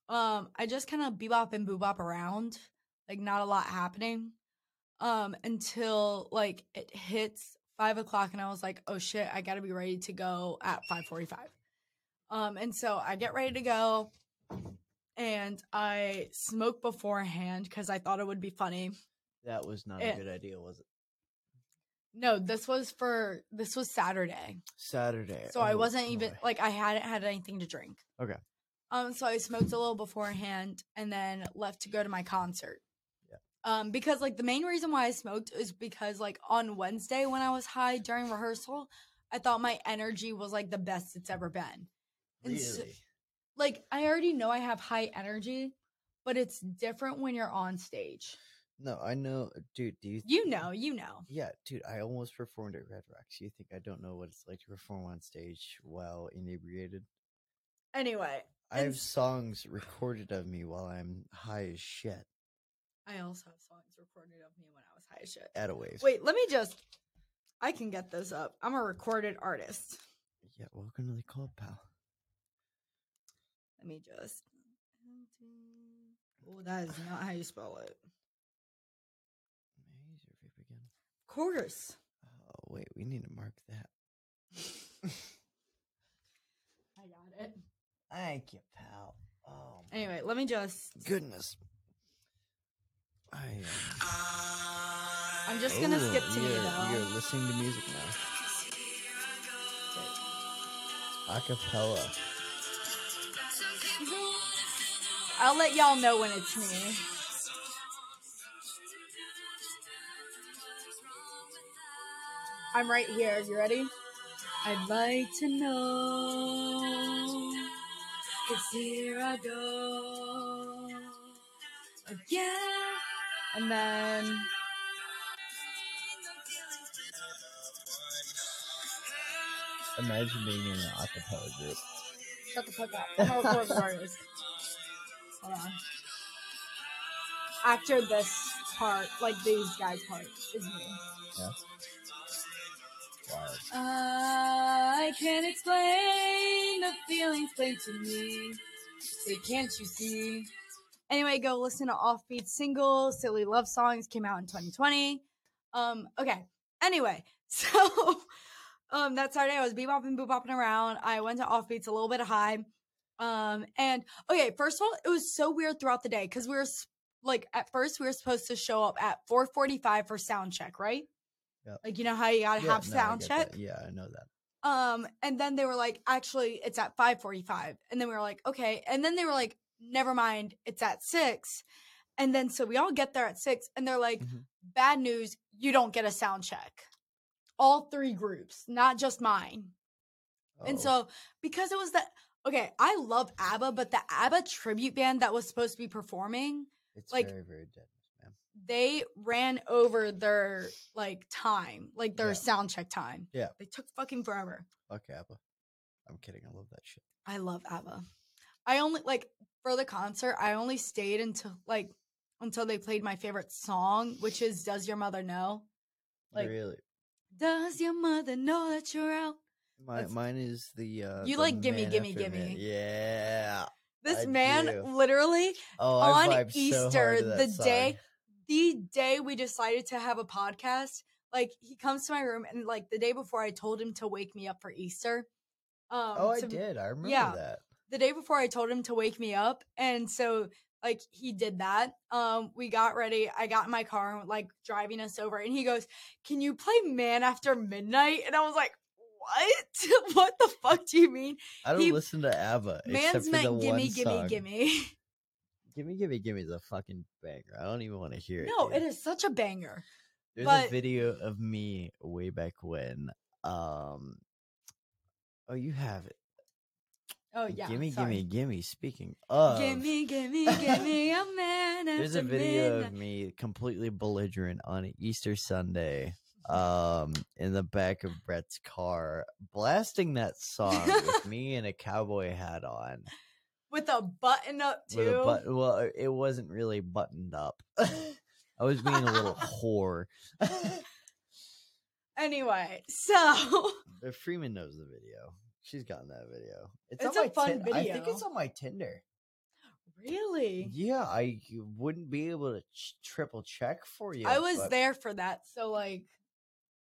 Um, I just kind of bebop and boobop around, like not a lot happening. Um, until like it hits five o'clock and I was like, oh shit, I gotta be ready to go at 545. Um, and so I get ready to go and I smoke beforehand because I thought it would be funny. That was not Eh. a good idea, was it? No, this was for this was Saturday. Saturday. So I oh, wasn't even like I hadn't had anything to drink. Okay. Um so I smoked a little beforehand and then left to go to my concert. Um because like the main reason why I smoked is because like on Wednesday when I was high during rehearsal, I thought my energy was like the best it's ever been. And so- Really? like I already know I have high energy, but it's different when you're on stage. No, I know, dude. Do you? You know, you know. Yeah, dude. I almost performed at Red Rocks. You think I don't know what it's like to perform on stage while inebriated? Anyway, I have songs recorded of me while I'm high as shit. I also have songs recorded of me when I was high as shit. At a waves. Wait, let me just. I can get this up. I'm a recorded artist. Yeah, welcome to the club, pal. Let me just. Oh, that is not how you spell it. Maze or vape again? Of course. Oh wait, we need to mark that. I got it. Thank you, pal. Oh Anyway, let me just. goodness. I. Um, I'm just gonna skip to me you're, though. You're listening to music now. Acapella. I'll let y'all know when it's me. I'm right here. You ready? I'd like to know. Cause here I go. Again. And then. Imagine being in an acapella group. Shut the fuck up. I'm recording artist. Hold on. After this part, like these guys' part, is me. Yeah. Wow. I can't explain the feelings plain to me. Say, can't you see? Anyway, go listen to Offbeat single, Silly Love Songs came out in 2020. Um, okay. Anyway, so um that Saturday I was bebopping, boop-bopping around. I went to Offbeats a little bit high. Um, and okay, first of all, it was so weird throughout the day because we were like at first we were supposed to show up at 4:45 for sound check, right? Yep. Like you know how you gotta Yeah, have no, sound check. that. Yeah, I know that. Um, and then they were like, actually, it's at 545. And then we were like, okay. And then they were like, never mind, it's at six. And then so we all get there at six, and they're like, Mhm. bad news, you don't get a sound check. All three groups, not just mine. And Oh, so because it was that okay, I love ABBA, but the ABBA tribute band that was supposed to be performing, it's like- very, very dead, man. they ran over their like time, like their Yeah. sound check time. Yeah. They took fucking forever. Fuck ABBA. I'm kidding. I love that shit. I love ABBA. I only like for the concert, I only stayed until like until they played my favorite song, which is Does Your Mother Know? Like really. Does your mother know that you're out? My, that's- mine is the uh You the like Gimme, Gimme, Gimme. Yeah. This I man do. literally Oh, on so Easter, that the song. day the day we decided to have a podcast, like he comes to my room and like the day before I told him to wake me up for Easter. Um Oh, I to- did. I remember yeah. that. The day before I told him to wake me up. And so like he did that. Um we got ready. I got in my car and like driving us over and he goes, "Can you play Man After Midnight?" And I was like, what? what the fuck do you mean? I don't He- listen to ABBA Man's meant the gimme, one gimme, song. gimme. Gimme, gimme, gimme is a fucking banger. I don't even want to hear it. No, it is such a banger. There's but- a video of me way back when. Um, oh, you have it. Oh yeah. gimme, gimme, gimme. Speaking of, Gimme, gimme, gimme a man. there's a video midnight. of me completely belligerent on Easter Sunday, um, in the back of Brett's car, blasting that song with me and a cowboy hat on. with a button up too. With a well, it wasn't really buttoned up. I was being a little whore. Anyway, so But Freeman knows the video. She's gotten that video. It's on a my fun Tin- I think it's on my Tinder. really, Yeah, I wouldn't be able to ch- triple check for you. I was but- there for that. So like,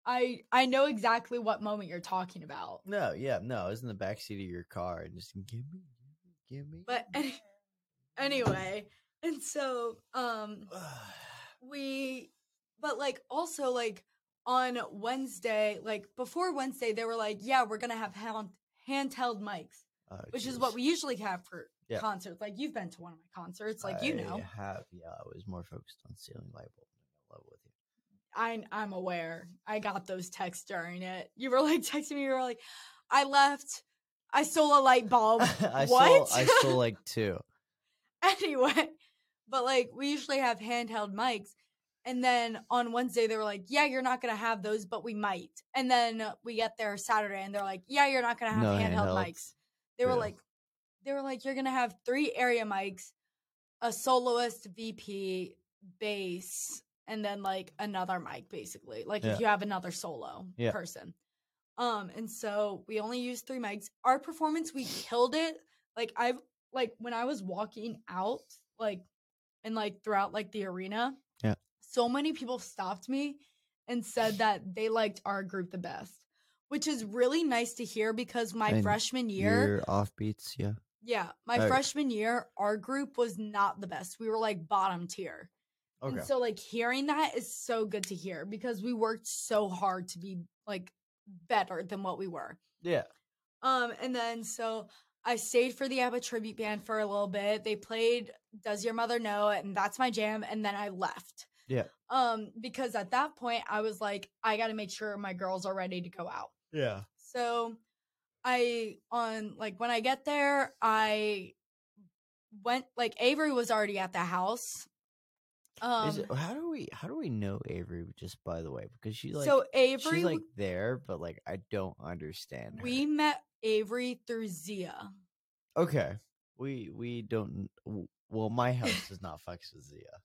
I I know exactly what moment you're talking about. No, yeah, no, I was in the back seat of your car and just give me, give me. But any, anyway, and so um we but like also like on Wednesday, like before Wednesday, they were like, yeah, we're gonna have hand, handheld mics, Oh, which is what we usually have for Yeah. concerts. Like you've been to one of my concerts, like you know. I have, yeah, I was more focused on stealing light bulb in with you. I I'm aware. I got those texts during it. You were like texting me. You were like, I left. I stole a light bulb. I what? stole, I stole like two. anyway, but like we usually have handheld mics. And then on Wednesday they were like, "Yeah, you're not gonna have those, but we might." And then we get there Saturday, and they're like, "Yeah, you're not gonna have No handheld handhelds. mics." They were Yeah. like, "They were like, you're gonna have three area mics, a soloist, VP, bass, and then like another mic, basically. Like Yeah. if you have another solo Yeah. person." Um, and so we only used three mics. Our performance, we killed it. Like I've like when I was walking out, like and like throughout like the arena, Yeah. So many people stopped me and said that they liked our group the best, which is really nice to hear because my And freshman year, offbeats, yeah. yeah, my Okay. freshman year, our group was not the best. We were like bottom tier. Okay. And so like hearing that is so good to hear because we worked so hard to be like better than what we were. yeah. Um, and then so I stayed for the ABBA tribute band for a little bit. They played "Does Your Mother Know?" and that's my jam. And then I left. Yeah. Um, because at that point I was like, I got to make sure my girls are ready to go out. Yeah. So I on like when I get there, I went like Avery was already at the house. Um, Is it, how do we how do we know Avery just by the way because she's like so Avery, she's like there but like I don't understand her. we met Avery through Zia. okay we we don't well my house does not fucks with Zia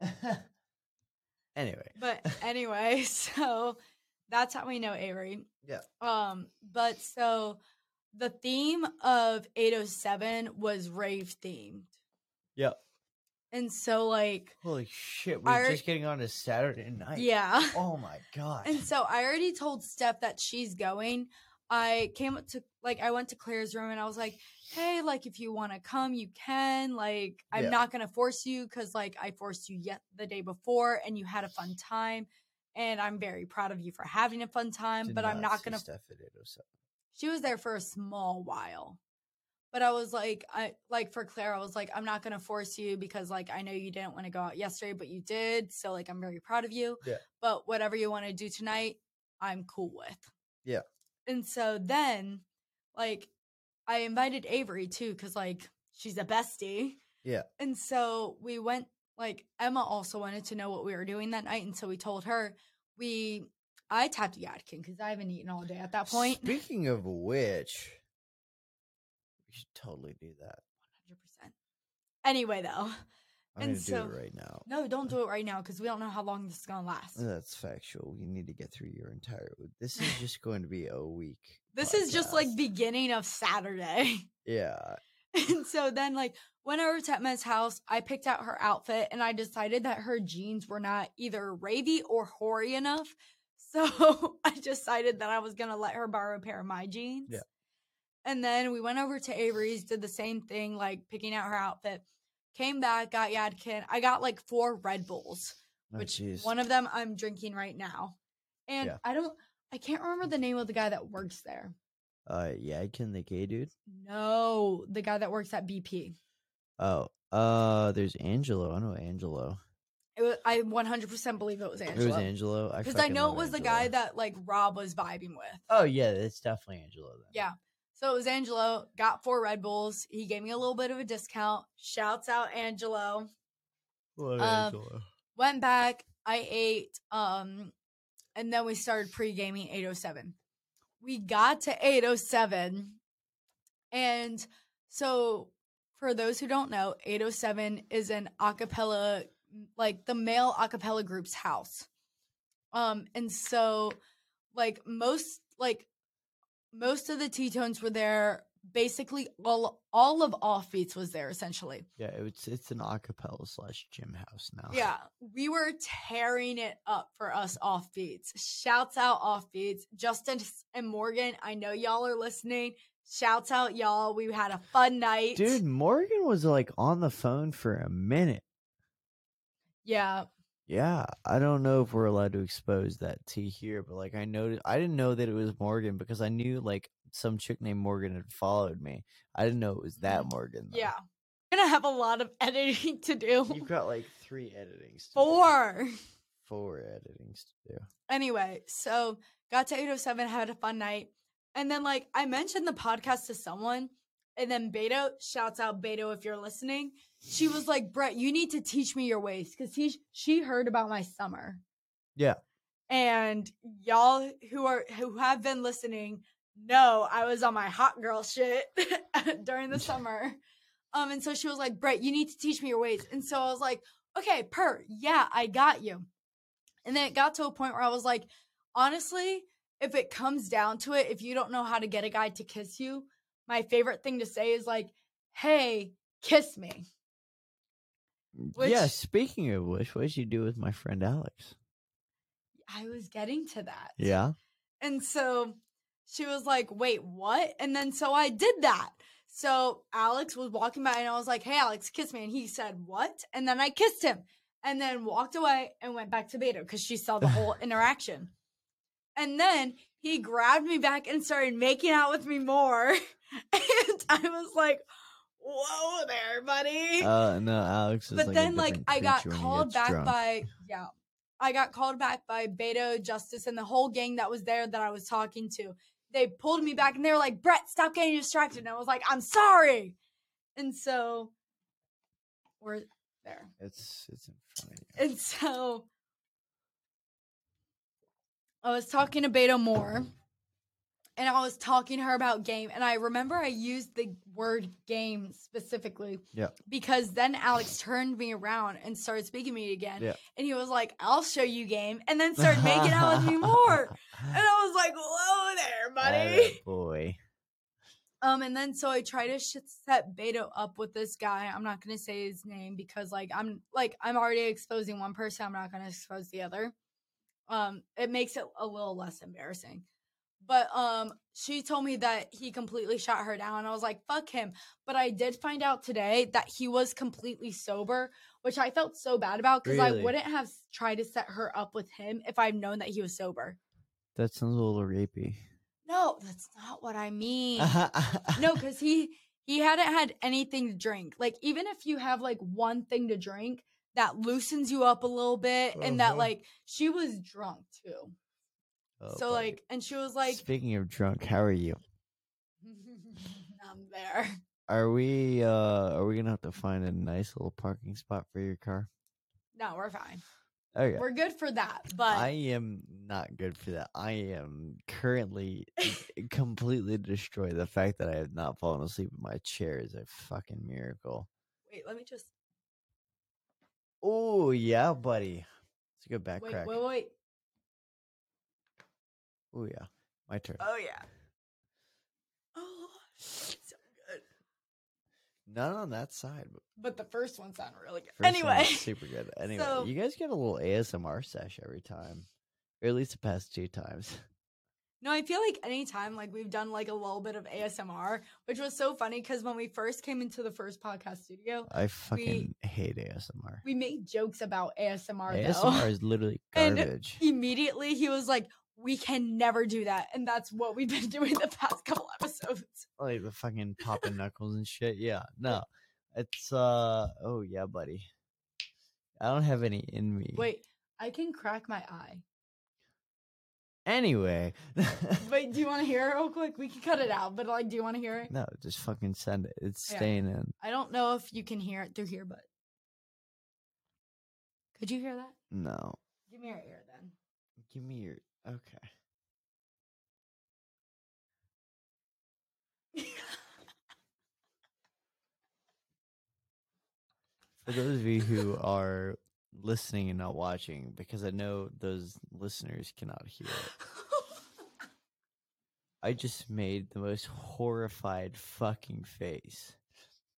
anyway But anyway, so that's how we know Avery. Yeah. Um, but so the theme of 807 was rave themed. yep And so like holy shit we're Our- just getting on to Saturday night yeah. oh my god And so I already told Steph that she's going. I came up to like I went to Claire's room and I was like, "Hey, like if you want to come, you can. Like I'm Yeah. not going to force you cuz like I forced you yet the day before and you had a fun time and I'm very proud of you for having a fun time, Did but I'm not going to at 807. She was there for a small while. But I was like I like for Claire I was like I'm not going to force you because like I know you didn't want to go out yesterday, but you did. So like I'm very proud of you. Yeah. But whatever you want to do tonight, I'm cool with. Yeah. And so then, like, I invited Avery too, because like she's a bestie. Yeah. And so we went. Like Emma also wanted to know what we were doing that night, and so we told her. We, I tapped Yadkin because I haven't eaten all day at that point. speaking of which we should totally do that Hundred percent. Anyway, though, I'm And gonna so- do it right now no, don't do it right now because we don't know how long this is gonna last. That's factual. You need to get through your entire. This is just going to be a week. This is just like beginning of Saturday. yeah. And so then, like, went over to Emma's house. I picked out her outfit and I decided that her jeans were not either ravey or hoary enough. So I decided that I was going to let her borrow a pair of my jeans. Yeah. And then we went over to Avery's, did the same thing, like picking out her outfit. Came back, got Yadkin. I got like four Red Bulls, Oh, which jeez. one of them I'm drinking right now. And Yeah. I don't, I can't remember the name of the guy that works there. Uh, Yadkin, the gay dude. No, the guy that works at BP. Oh, uh, there's Angelo. I know Angelo. It was, I 100% believe it was Angelo. It was Angelo. Because I fucking know it was the guy that like Rob was vibing with. Oh yeah, it's definitely Angelo. Then. Yeah. So it was Angelo, got four Red Bulls. He gave me a little bit of a discount. Shouts out Angelo. Love Um, Angelo. Went back, I ate, um, and then we started pre-gaming 807. We got to 807, and so for those who don't know, 807 is an acapella, like the male acapella group's house. Um, and so like most like most of the T-tones were there. Basically, all all of off beats was there essentially. Yeah, it's it's an acapella slash gym house now. Yeah, we were tearing it up for us off beats. Shouts out off beats. Justin and Morgan, I know y'all are listening. Shouts out y'all. We had a fun night. dude, Morgan was like on the phone for a minute. Yeah. Yeah, I don't know if we're allowed to expose that tea here, but like I noticed, I didn't know that it was Morgan because I knew like some chick named Morgan had followed me. I didn't know it was that mm, Morgan. though. Yeah. Gonna have a lot of editing to do. you've got like three editings. To do. Four. four editings to do. Anyway, so got to 807, had a fun night. And then like I mentioned the podcast to someone, and then Beto, shouts out Beto if you're listening. She was like, Brett, you need to teach me your ways because he she heard about my summer. Yeah. And y'all who are who have been listening know I was on my hot girl shit during the summer. Um, and so she was like, Brett, you need to teach me your ways. And so I was like, okay, per, yeah, I got you. And then it got to a point where I was like, honestly, if it comes down to it, if you don't know how to get a guy to kiss you, my favorite thing to say is like, hey, kiss me. Yeah, speaking of which, what did you do with my friend Alex? I was getting to that. Yeah. And so she was like, wait, what? And then so I did that. So Alex was walking by and I was like, hey, Alex, kiss me. And he said, what? And then I kissed him and then walked away and went back to Beto because she saw the whole interaction. And then he grabbed me back and started making out with me more. and I was like, whoa there, buddy. Uh, no, Alex is but like then like I got creature when he called back drunk. by yeah. I got called back by Beto, Justice, and the whole gang that was there that I was talking to. They pulled me back and they were like, Brett, stop getting distracted. And I was like, I'm sorry. And so we're there. It's it's in front of you. And so I was talking to Beto more. And I was talking to her about game. And I remember I used the word game specifically. Yeah. Because then Alex turned me around and started speaking to me again. Yeah. And he was like, I'll show you game. And then started making out with me more. And I was like, whoa there, buddy. Boy. Um, and then so I try to sh- set Beto up with this guy. I'm not gonna say his name because like I'm like I'm already exposing one person. I'm not gonna expose the other. Um, it makes it a little less embarrassing. But um, she told me that he completely shot her down. I was like, fuck him. But I did find out today that he was completely sober, which I felt so bad about because Really? I wouldn't have tried to set her up with him if I'd known that he was sober. That sounds a little rapey. No, that's not what I mean. no, because he he hadn't had anything to drink. Like even if you have like one thing to drink, that loosens you up a little bit, and that Uh-huh. like she was drunk too. Oh, so buddy. like, and she was like, speaking of drunk, how are you? I'm there. Are we uh are we gonna have to find a nice little parking spot for your car? No, we're fine. Okay. We're good for that. But I am not good for that. I am currently completely destroyed. The fact that I have not fallen asleep in my chair is a fucking miracle. wait, let me just Oh yeah, buddy. It's a good back wait, crack. wait, wait. Oh yeah, my turn. Oh yeah. Oh, so good. Not on that side. But But the first one sounded really good. first anyway, super good. Anyway, so- you guys get a little ASMR sesh every time, or at least the past two times. No, I feel like anytime like we've done like a little bit of ASMR, which was so funny because when we first came into the first podcast studio, I fucking hate ASMR. we made jokes about ASMR, ASMR though. is literally And garbage. Immediately he was like, we can never do that. And that's what we've been doing the past couple episodes. Like the fucking popping knuckles and shit. Yeah, no, it's uh. Oh yeah, buddy. I don't have any in me. Wait, I can crack my eye. Anyway. Wait, do you want to hear it real quick? We can cut it out, but like, do you want to hear it? no, just fucking send it. It's Yeah. staying in. I don't know if you can hear it through here, but could you hear that? No. Give me your ear then. Give me your. Okay. For those of you who are listening and not watching, because I know those listeners cannot hear it, I just made the most horrified fucking face.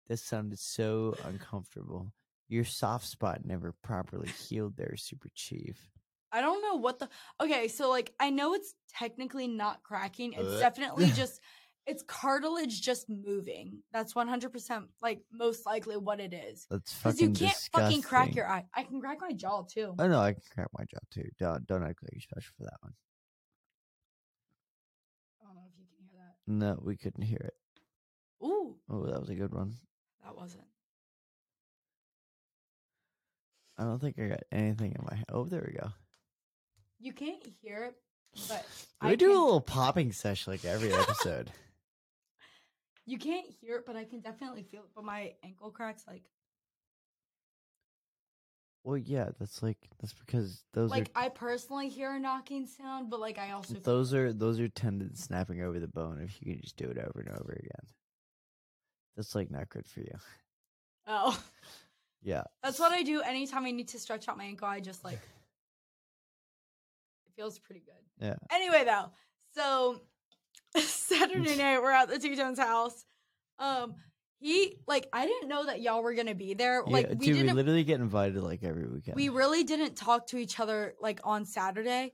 This sounded so uncomfortable. Your soft spot never properly healed there, Super Chief. I don't know what the. Okay, so like, I know it's technically not cracking. It's definitely just. It's cartilage just moving. That's 100% like most likely what it is. That's Because fucking you can't fucking crack your eye. I can crack my jaw too. Oh no, I can crack my jaw too. Don't don't act like you're special for that one. I don't know if you can hear that. No, we couldn't hear it. Ooh, Oh, that was a good one. that wasn't. I don't think I got anything in my head. Oh, there we go. You can't hear it, but We I do a little popping session like every episode. You can't hear it, but I can definitely feel it. But my ankle cracks like well, yeah, that's like that's because those like I personally hear a knocking sound, but like I also those are those are tendons snapping over the bone. If you can just do it over and over again, that's like not good for you. oh Yeah, that's what I do anytime I need to stretch out my ankle. I just like feels pretty good. Yeah. Anyway, though, so Saturday night we're at the Two Tones house. Um, he like I didn't know that y'all were gonna be there. yeah, Like we dude, we literally get invited like every weekend. we really didn't talk to each other like on Saturday.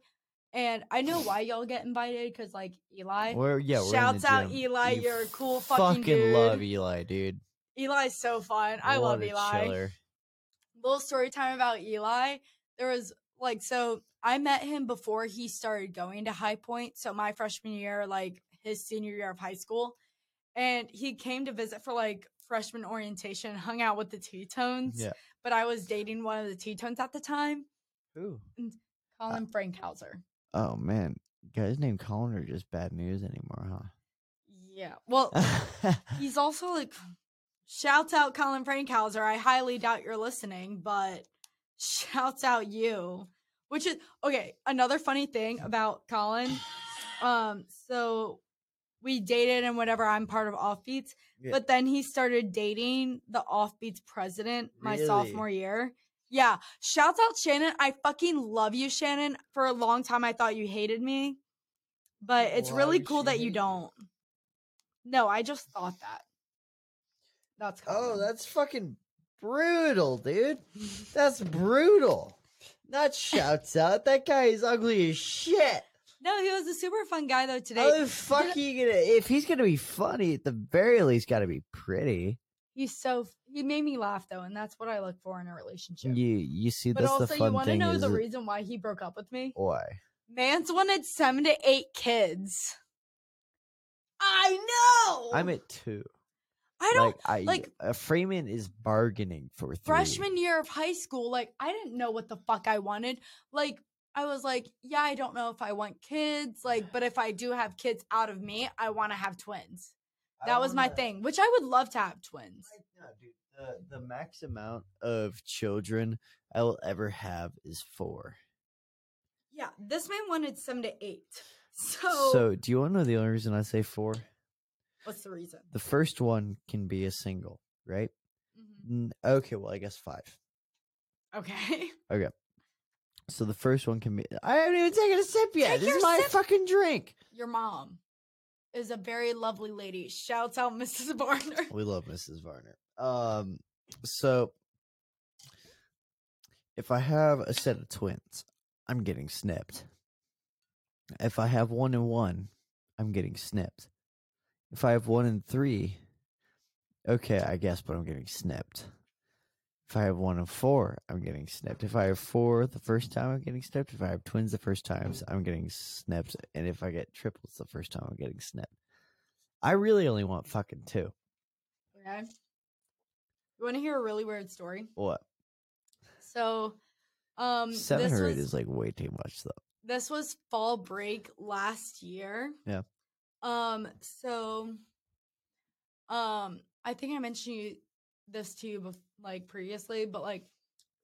And I know why y'all get invited because like Eli. We're yeah. We're Shouts out. Eli, We you're a cool fucking dude. Fucking love Eli, dude. Eli's so fun. I What love Eli. chiller. Little story time about Eli. There was like so I met him before he started going to High Point. So my freshman year, like his senior year of high school. And he came to visit for like freshman orientation, hung out with the T-Tones. Yeah. But I was dating one of the T-Tones at the time, Ooh. Mm, Colin uh Frankhauser. Oh man, guys named Colin are just bad news anymore, huh? Yeah. Well, he's also like shouts out Colin Frankhauser. I highly doubt you're listening, but shouts out you. Which is okay, another funny thing about Colin. Um, so we dated and whatever, I'm part of Offbeats, Yeah. but then he started dating the Offbeats president my Really? sophomore year. Yeah. Shouts out Shannon. I fucking love you, Shannon. For a long time I thought you hated me. But it's really cool that you don't. No, I just thought that. That's oh, that's fucking brutal, dude. That's brutal. Not shouts out. That guy is ugly as shit. no. He was a super fun guy though today. How the fuck Did- you gonna? If he's gonna be funny, at the very least, got to be pretty. He's so he made me laugh though, and that's what I look for in a relationship. You you see, but that's also, the you want to know the that- reason why he broke up with me? why? Man's wanted seven to eight kids. I know. I'm at two. I don't. like. I like- uh, Freeman is bargaining for three. freshman year of high school, like I didn't know what the fuck I wanted. Like I was like, yeah, I don't know if I want kids, like, but if I do have kids out of me, I want to have twins. That was my thing, which I would love to have twins. No, dude. The the max amount of children I will ever have is four. Yeah, this man wanted seven to eight. So, So, do you want to know the only reason I say four? What's the reason? The first one can be a single, right? Mhm. Okay, well, I guess five. Okay. Okay. So the first one can be. I haven't even taken a sip yet. Take this is my sip. fucking drink. Your mom is a very lovely lady. Shouts out Mrs. Varner. We love Mrs. Varner. Um, so if I have a set of twins, I'm getting snipped. If I have one and one, I'm getting snipped. If I have one and three, okay, I guess, but I'm getting snipped. If I have one and four, I'm getting snipped. If I have four the first time, I'm getting snipped. If I have twins the first times, I'm getting snipped. And if I get triplets the first time, I'm getting snipped. I really only want fucking two. Okay. You want to hear a really weird story? What? So, um, Seven this or eight was, is like way too much, though. this was fall break last year. Yeah. Um. So, um, I think I mentioned you, this to you, bef- like previously, but like,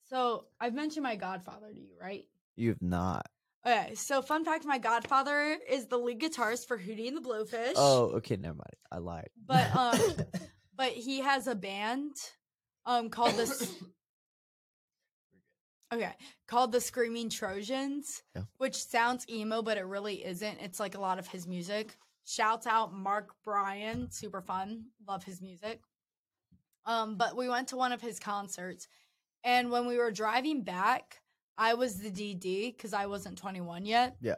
so I've mentioned my godfather to you, right? You have not. Okay. So, fun fact: my godfather is the lead guitarist for Hootie and the Blowfish. Oh, okay, never mind. I lied. But, um, but he has a band, um, called the. S- Okay, called the Screaming Trojans, Yeah. which sounds emo, but it really isn't. It's like a lot of his music. Shouts out Mark Bryan, super fun. Love his music. Um, but we went to one of his concerts, and when we were driving back, I was the DD because I wasn't 21 yet. Yeah.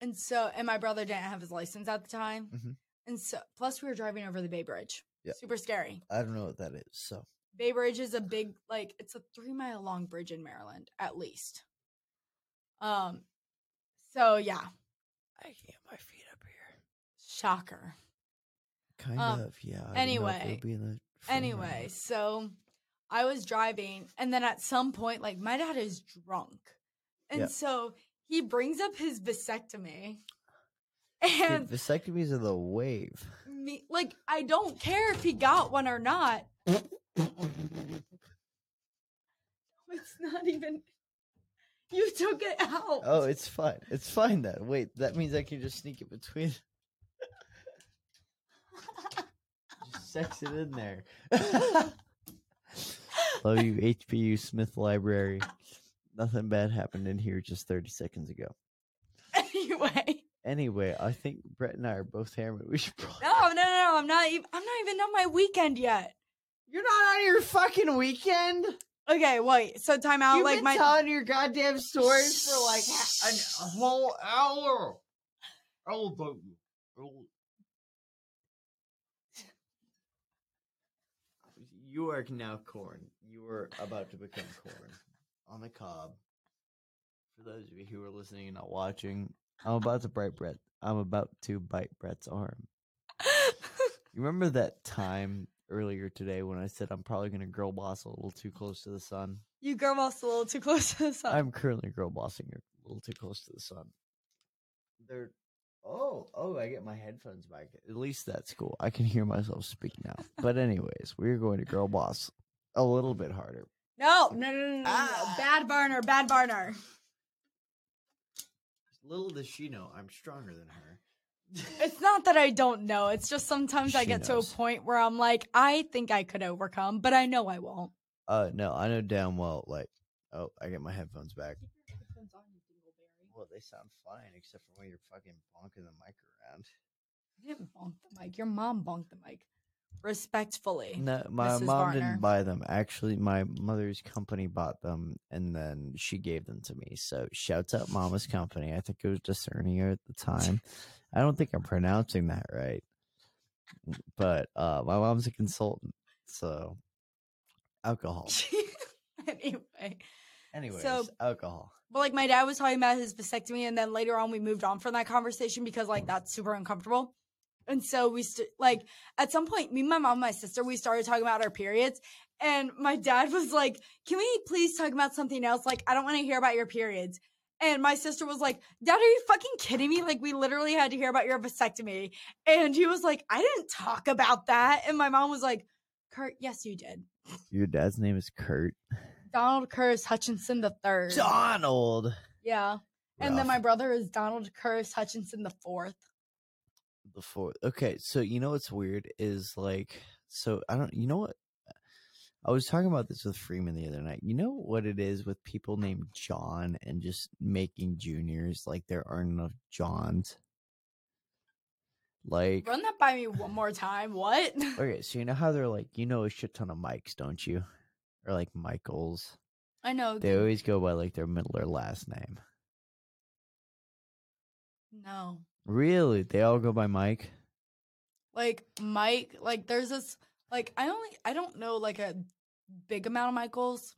And so, and my brother didn't have his license at the time. Mhm. And so, plus we were driving over the Bay Bridge. Yeah. Super scary. I don't know what that is. So Bay Bridge is a big like it's a three mile long bridge in Maryland, at least. Um so yeah, I can't get my feet up here. Shocker. Kind Um, of, yeah. I didn't know if it anyway, be in the frame or Anyway, so I was driving and then at some point, like my dad is drunk. And Yeah. so he brings up his vasectomy. Dude, vasectomies are the wave. me like I don't care if he got one or not. It's not even you took it out. Oh, it's fine. It's fine then. Wait, that means I can just sneak it between. just sex it in there. Love you, HPU Smith Library. Nothing bad happened in here just 30 seconds ago. anyway. Anyway, I think Brett and I are both hammered. We should probably. No, no, no, no. I'm not even I'm not even on my weekend yet. You're not on your fucking weekend? Okay, wait. So time out. You've like been my telling your goddamn stories for like an, a whole hour. How about you? You are now corn. You are about to become corn on the cob. For those of you who are listening and not watching, I'm about to bite Brett. I'm about to bite Brett's arm. You remember that time earlier today when I said I'm probably going to girl boss a little too close to the sun? you girl bossed a little too close to the sun. I'm currently girl bossing a little too close to the sun. They're oh oh I get my headphones back. At least that's cool. I can hear myself speak now. But anyways, we're going to girl boss a little bit harder. no, no, no, no, no. Ah. Bad Varner, bad Varner. Little does she know I'm stronger than her. It's not that I don't know. It's just sometimes I get knows. to a point where I'm like, I think I could overcome, but I know I won't. Uh no, I know damn well like oh I get my headphones back. They sound fine except for when you're fucking bonking the mic around. You didn't bonk the mic. Your mom bonked the mic. Respectfully. No, my Mrs. mom Varner. didn't buy them. Actually, my mother's company bought them, and then she gave them to me. So, shouts out Mama's company. I think it was Discernier at the time. I don't think I'm pronouncing that right, but uh, my mom's a consultant, so alcohol. anyway. Anyways, alcohol. But like my dad was talking about his vasectomy, and then later on we moved on from that conversation because like that's super uncomfortable. And so we st- like at some point, me, my mom, and my sister, we started talking about our periods, and my dad was like, "Can we please talk about something else? Like I don't want to hear about your periods." And my sister was like, Dad, are you fucking kidding me? Like, we literally had to hear about your vasectomy. And he was like, I didn't talk about that. And my mom was like, Kurt, yes, you did. Your dad's name is Kurt. Donald Curtis Hutchinson the third. Donald. Yeah. And then my brother is Donald Curtis Hutchinson the fourth. the fourth. Okay, so you know what's weird is like, so I don't, you know what? I was talking about this with Freeman the other night. You know what it is with people named John and just making juniors like there aren't enough Johns. Like, Run that by me one more time. What? okay, so you know how they're like, you know, a shit ton of Mikes, don't you? Or like Michaels. I know. They always go by like their middle or last name. no. Really? They all go by Mike? Like Mike, like there's this like I only I don't know like a big amount of Michaels.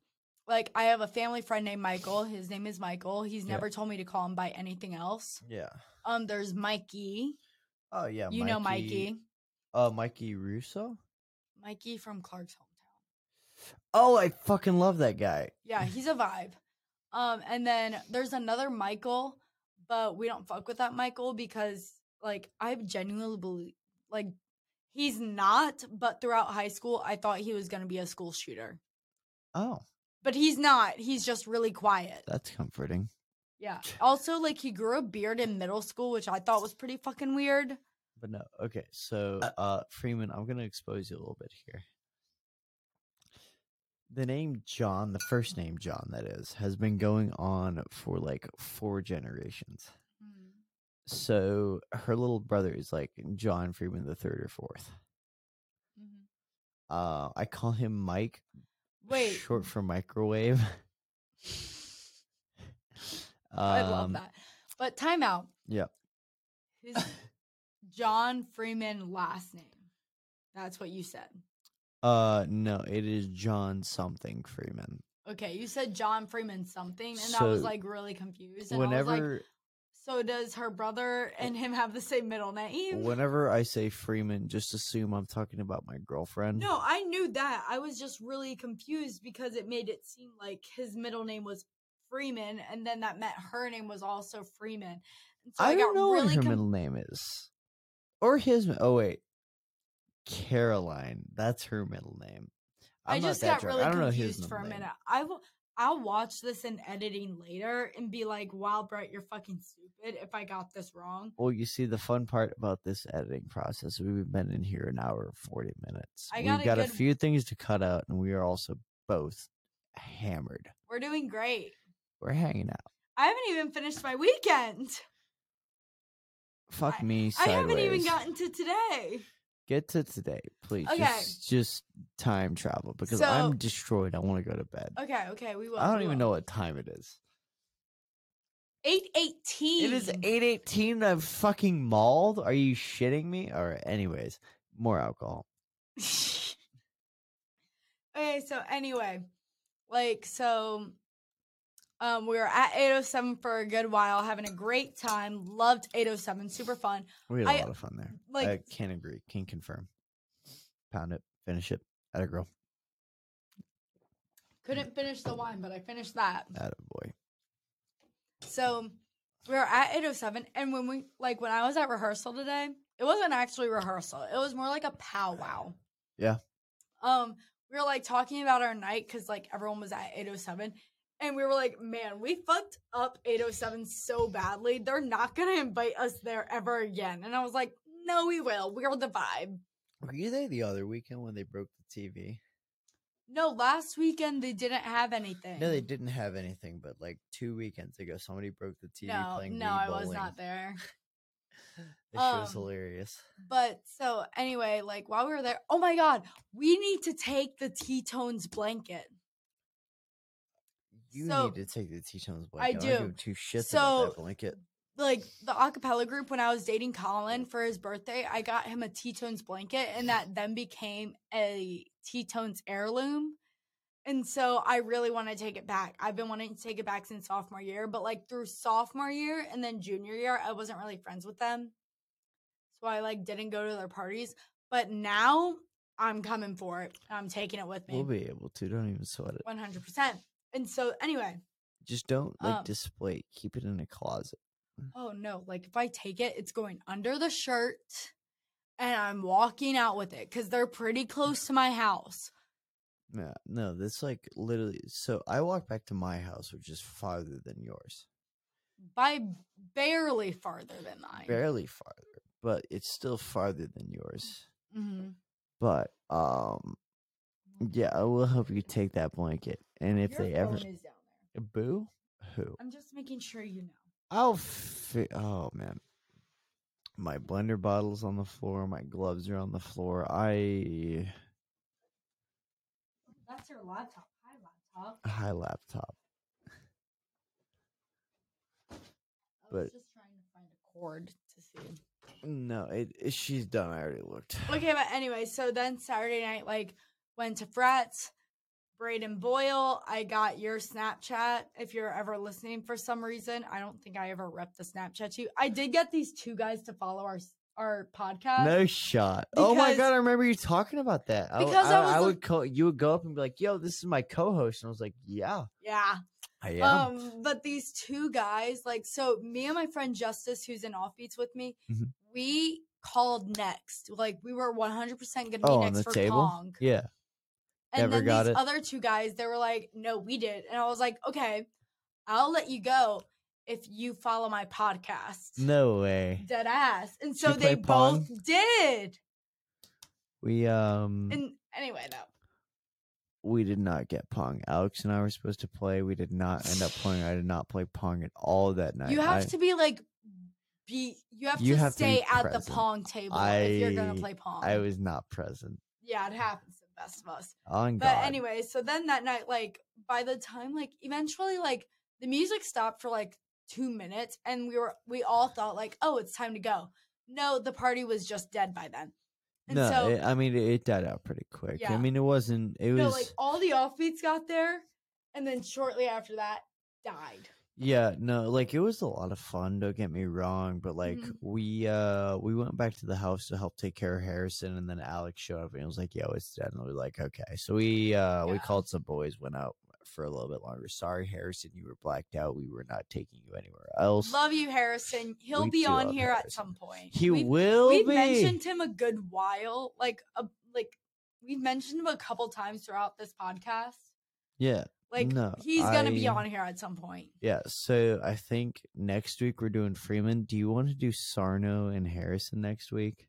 Like I have a family friend named Michael. His name is Michael. He's Yeah. never told me to call him by anything else. Yeah. Um, there's Mikey. Oh yeah. you know Mikey. Uh, Mikey Russo. Mikey from Clark's hometown. Oh, I fucking love that guy. Yeah, he's a vibe. Um, and then there's another Michael, but we don't fuck with that Michael because like I genuinely believe like he's not, but throughout high school I thought he was gonna be a school shooter. Oh, But he's not. He's just really quiet. that's comforting. Yeah. Also, like he grew a beard in middle school, which I thought was pretty fucking weird. But no, okay. So, uh, Freeman, I'm gonna expose you a little bit here. The name John, the first name John, that is, has been going on for like four generations. So her little brother is like John Freeman the third or fourth. Uh, I call him Mike, Wait, short for microwave. I love Um, that. But timeout. Yeah. His John Freeman last name. That's what you said. Uh, no, it is John something Freeman. Okay, you said John Freeman something, and I was like really confused. And I was like, Whenever, so does her brother and him have the same middle name? whenever I say Freeman, just assume I'm talking about my girlfriend. No, I knew that. I was just really confused because it made it seem like his middle name was Freeman, and then that meant her name was also Freeman. And so I, I don't know really what her com- middle name is, or his. Oh wait, Caroline. That's her middle name. i I'm not just got drunk. really I don't know his confused for a name. minute. I will. I'll watch this in editing later and be like, "Wow, Brett, you're fucking stupid." If I got this wrong, Well, you see, the fun part about this editing process, we've been in here an hour and forty minutes. I We've got a got a few things to cut out, and we are also both hammered. we're doing great. We're hanging out. I haven't even finished my weekend. Fuck me I sideways. haven't even gotten to today. Get to today, please. Okay. Just, just time travel because So- I'm destroyed. I want to go to bed. Okay, okay, we will. I don't even will. know what time it is. Eight eighteen. It is eight eighteen. I'm fucking mauled. Are you shitting me? All right. Anyways, more alcohol. okay, so anyway, like so um we were at 807 for a good while, having a great time. Loved 807, super fun. We had a I- lot of fun there. like- I can't agree. Can confirm. Pound it. Finish it. At a girl. Couldn't finish the wine, but I finished that. At a boy. So we were at 807 and when we like when I was at rehearsal today, it wasn't actually rehearsal. It was more like a powwow. Yeah. Um we were like talking about our night cuz like everyone was at 807 and we were like, "Man, we fucked up 807 so badly. They're not going to invite us there ever again." And I was like, "No, we will. We're the vibe." Were you there the other weekend when they broke the TV? No, last weekend they didn't have anything. No, they didn't have anything, but like two weekends ago, somebody broke the TV No, playing. no, I was not there. It shit was Um, hilarious. But so anyway, like while we were there, oh my god, we need to take the T Tones blanket. You so- need to take the T-Tones I blanket. do. don't give two shits So- about that blanket. Like the acapella group, when I was dating Colin mm. for his birthday, I got him a T Tones blanket, and that then became a T Tones heirloom. And so I really want to take it back. I've been wanting to take it back since sophomore year, but like through sophomore year and then junior year, I wasn't really friends with them. So I like didn't go to their parties. But now I'm coming for it. I'm taking it with me. We'll be able to. Don't even sweat it. One hundred percent. And so anyway, Just don't like Um, display. it. Keep it in a closet. oh no, like if I take it, it's going under the shirt and I'm walking out with it because they're pretty close to my house. Yeah, no, that's like literally. So I walk back to my house, which is farther than yours, By barely farther than mine. barely farther, but it's still farther than yours. hmm But um, yeah, I will help you take that blanket, and if Your they ever is down there. Uh, boo, who? I'm just making sure you know. I'll fi- oh man. My blender bottle's on the floor, my gloves are on the floor. I That's your laptop. Hi, laptop. high laptop. I was But- just trying to find a cord to see. No, it, it she's done. I already looked. Okay, but anyway, so then Saturday night, like, went to Frats, Braden Boyle, I got your Snapchat. If you're ever listening for some reason, I don't think I ever repped the Snapchat to you. I did get these two guys to follow our our podcast. No shot. Oh my god, I remember you talking about that. I, Because I I, was I like- would call you would go up and be like, "Yo, this is my co-host," and I was like, "Yeah, Yeah. I am." Um, but these two guys, like, so me and my friend Justice, who's in Offbeats with me, Mhm. we called next. Like, we were 100% going to be oh, next for table. Pong. Yeah. And Never then these it. other two guys, they were like, no, we did. And I was like, okay, I'll let you go if you follow my podcast. No way. Dead ass. And so they both Pong? did. We um And anyway, though. we did not get Pong. Alex and I were supposed to play. We did not end up playing. I did not play Pong at all that night. You have I, to be like, be you have You to have to stay at the pong table if you're gonna play pong. I was not present. yeah, it happens to best of us. On But God. anyway, so then that night, like by the time like eventually like the music stopped for like two minutes and we were we all thought like, oh, it's time to go. No, the party was just dead by then. And no, so it, I mean it, died out pretty quick. I mean it wasn't. It no, was like all the offbeats got there and then shortly after that died. Yeah, no, like it was a lot of fun, don't get me wrong, but like Mhm. we uh we went back to the house to help take care of Harrison and then Alex showed up and he was like, Yo, it's dead and we were like, Okay. So we uh we called some boys, went out for a little bit longer. Sorry, Harrison, you were blacked out. We were not taking you anywhere else. Love you, Harrison. He'll We be on here at some point. he We've- will We've be mentioned him a good while, like a like we've mentioned him a couple times throughout this podcast. Yeah. Like No, he's gonna be on here at some point. Yeah. So I think next week we're doing Freeman. Do you want to do Sarno and Harrison next week?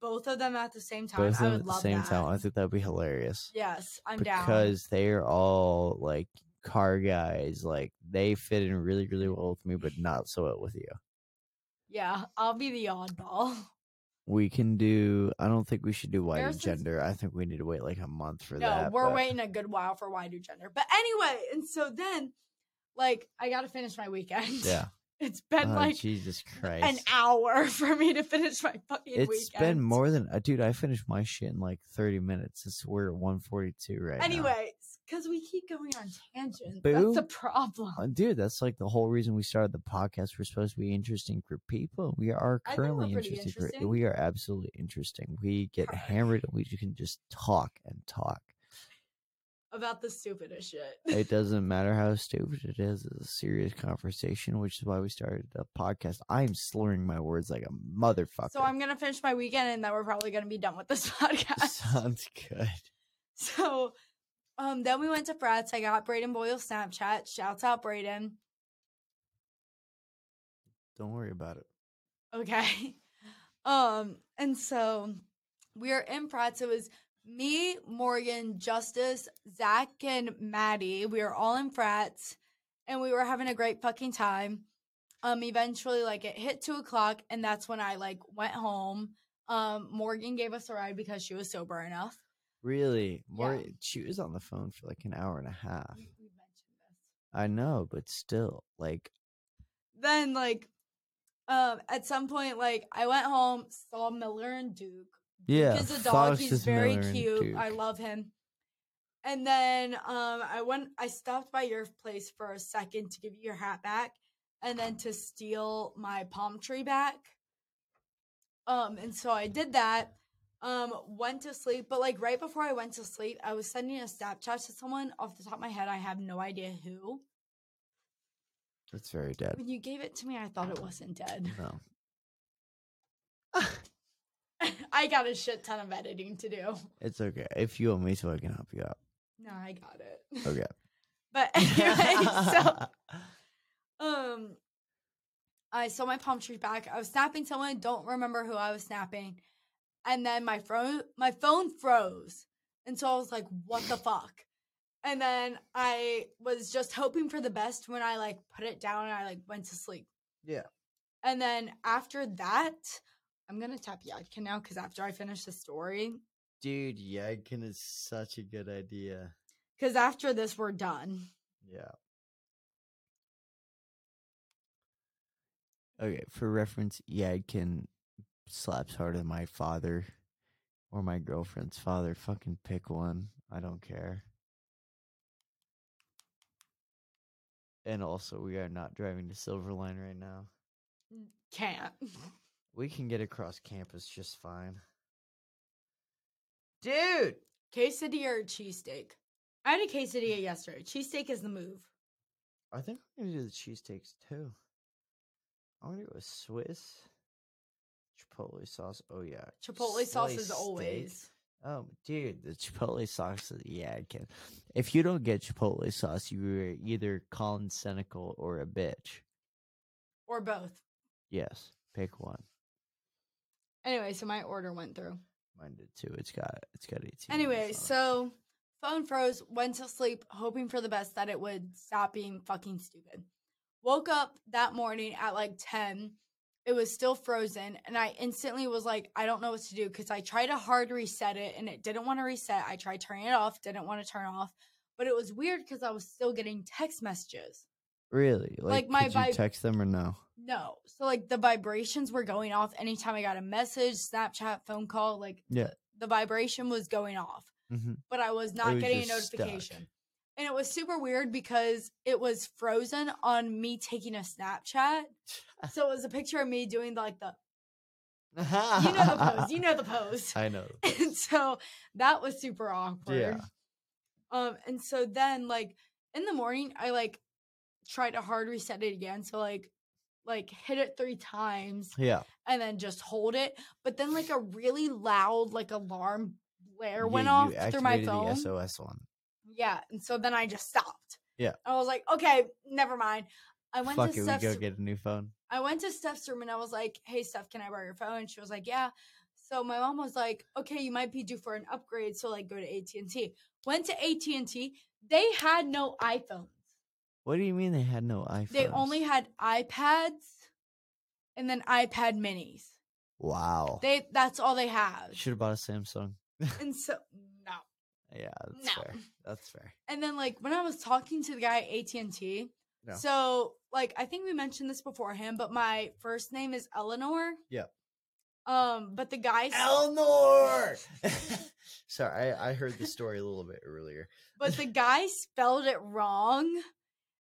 Both of them at the same time. Both of I them would at the same that. time. I think that'd be hilarious. yes, I'm down. because they're all like car guys. Like they fit in really, really well with me, but not so well with you. Yeah, I'll be the oddball. We can do. I don't think we should do Harrison's- gender. I think we need to wait like a month for that. No, that. we're but- waiting a good while for why do gender. But anyway, and so then, like, I gotta finish my weekend. Yeah. it's been Oh, like Jesus Christ. an hour for me to finish my fucking It's weekend. been more than uh, dude. I finished my shit in like thirty minutes. It's we're at one forty two right now. Anyway, because we keep going on tangents. Boo. That's the problem. Uh, dude, that's like the whole reason we started the podcast. We're supposed to be interesting for people. We are I think we're currently interesting, for interesting. We are absolutely interesting. We get hammered and we can just talk and talk. About the stupidest shit. it doesn't matter how stupid it is. It's a serious conversation, which is why we started a podcast. I'm slurring my words like a motherfucker. So I'm gonna finish my weekend, and then we're probably gonna be done with this podcast. Sounds good. So, um, then we went to Frat's. I got Braden Boyle's Snapchat. Shouts out Braden. Don't worry about it. Okay. Um, and so we are in Pratt's. It was me, Morgan, Justice, Zach, and Maddie. We were all in Frats and we were having a great fucking time. Um, eventually, like it hit two o'clock, and that's when I like went home. Um, Morgan gave us a ride because she was sober enough. Really, more. Yeah. She was on the phone for like an hour and a half. We, we mentioned this. I know, but still, like, Then like, um, at some point, like I went home, saw Miller and Duke. yeah. He's a dog. He's very Miller cute. I love him. And then um I went I stopped by your place for a second to give you your hat back and then to steal my palm tree back. Um and so I did that. Um went to sleep, but like right before I went to sleep, I was sending a Snapchat to someone off the top of my head. I have no idea who. It's very dead. When you gave it to me, I thought it wasn't dead. No. I got a shit ton of editing to do. It's okay. If you want me to, I can help you out. No, I got it. Okay. But anyway, so um I saw my palm tree back. I was snapping someone, don't remember who I was snapping. And then my phone my phone froze. And so I was like, what the fuck? And then I was just hoping for the best when I like put it down and I like went to sleep. Yeah. And then after that, I'm gonna tap Yadkin now because after I finish the story, Dude, Yadkin is such a good idea. because after this we're done. Yeah. Okay, for reference, Yadkin slaps harder than my father or my girlfriend's father. Fucking pick one. I don't care. And also, we are not driving to Silverline right now. Can't. We can get across campus just fine. Dude! Quesadilla or cheesesteak? I had a quesadilla mm. yesterday. Cheesesteak is the move. I think I'm gonna do the cheesesteaks too. I'm gonna go with Swiss. Chipotle sauce. Oh yeah. Chipotle sauce is always. Oh, dude, the Chipotle sauce. is- Yeah, I can. If you don't get Chipotle sauce, you are either Colin cynical or a bitch. Or both. Yes, pick one. Anyway, so my order went through. Mine did too. It's got it's got eighteen. Anyway, minutes so phone froze, went to sleep, hoping for the best that it would stop being fucking stupid. Woke up that morning at like 10. It was still frozen, and I instantly was like, I don't know what to do because I tried to hard reset it and it didn't want to reset. I tried turning it off, didn't want to turn off, but it was weird because I was still getting text messages. really, like, like, my could you vibe- text them or no? No. So, like, the vibrations were going off anytime I got a message, Snapchat, phone call, like, Yeah. the, the vibration was going off Mm-hmm. but I was not was getting a notification stuck. And it was super weird because it was frozen on me taking a Snapchat. so it was a picture of me doing like the you know the pose, you know the pose. I know. and so that was super awkward. Yeah. Um and so then like in the morning I like tried to hard reset it again. So like like hit it three times Yeah. and then just hold it. But then like a really loud like alarm blare went off through my phone. The SOS one. Yeah, and so then I just stopped. Yeah. I was like, okay, never mind. I went Fuck to it, we go get a new phone. I went to Steph's room and I was like, hey Steph, can I borrow your phone? And she was like, yeah. So my mom was like, okay, you might be due for an upgrade, so like go to AT and T. Went to AT and T. They had no iPhones. What do you mean they had no iPhones? They only had iPads, and then iPad Minis. Wow. They that's all they have. should have bought a Samsung. And so. Yeah, that's No. fair. That's fair. And then like when I was talking to the guy at AT and T, No. so like I think we mentioned this beforehand, but my first name is Eleanor. Yeah. Um, but the guy, Eleanor. Sorry, I, I heard the story a little bit earlier. but the guy spelled it wrong.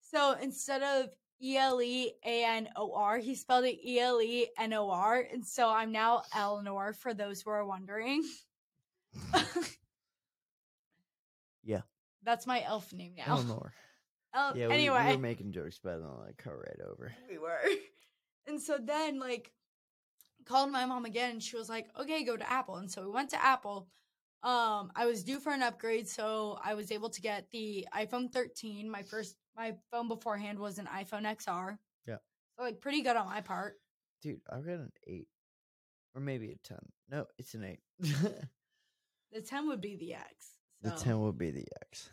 So instead of E L E A N O R, he spelled it E L E N O R, and so I'm now Eleanor. For those who are wondering, Yeah. that's my elf name now. Elnor. El- Yeah, we, anyway, we were making jokes, but then like cut right over. we were. And so then like called my mom again and she was like, "Okay, go to Apple." And so we went to Apple. Um I was due for an upgrade, so I was able to get the iPhone 13. My first my phone beforehand was an iPhone XR. Yeah. So like pretty good on my part. Dude, I've got an eight, or maybe a ten. No, it's an eight. The 10 would be the X. the ten would be the X.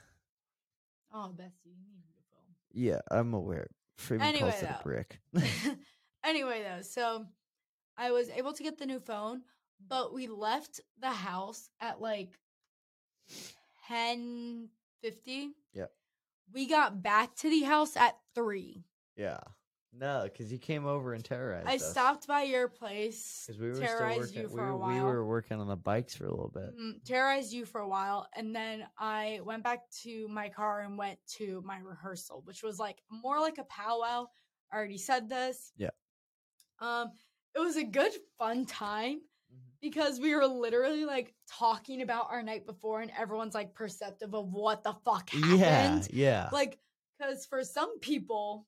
Oh, Bessie, you need a phone. Yeah, I'm aware. Freeman Anyway, calls it a brick. anyway though so i was able to get the new phone but we left the house at like 10 50 Yep. we got back to the house at 3 yeah. No, because he came over and terrorized i us. stopped by your place because we were terrorized still you for we, a were, we were working on the bikes for a little bit. Mm, terrorized you for a while and then i went back to my car and went to my rehearsal which was like more like a powwow i already said this Yeah. um it was a good fun time Mhm. because we were literally like talking about our night before and everyone's like perceptive of what the fuck Yeah, happened yeah. like because for some people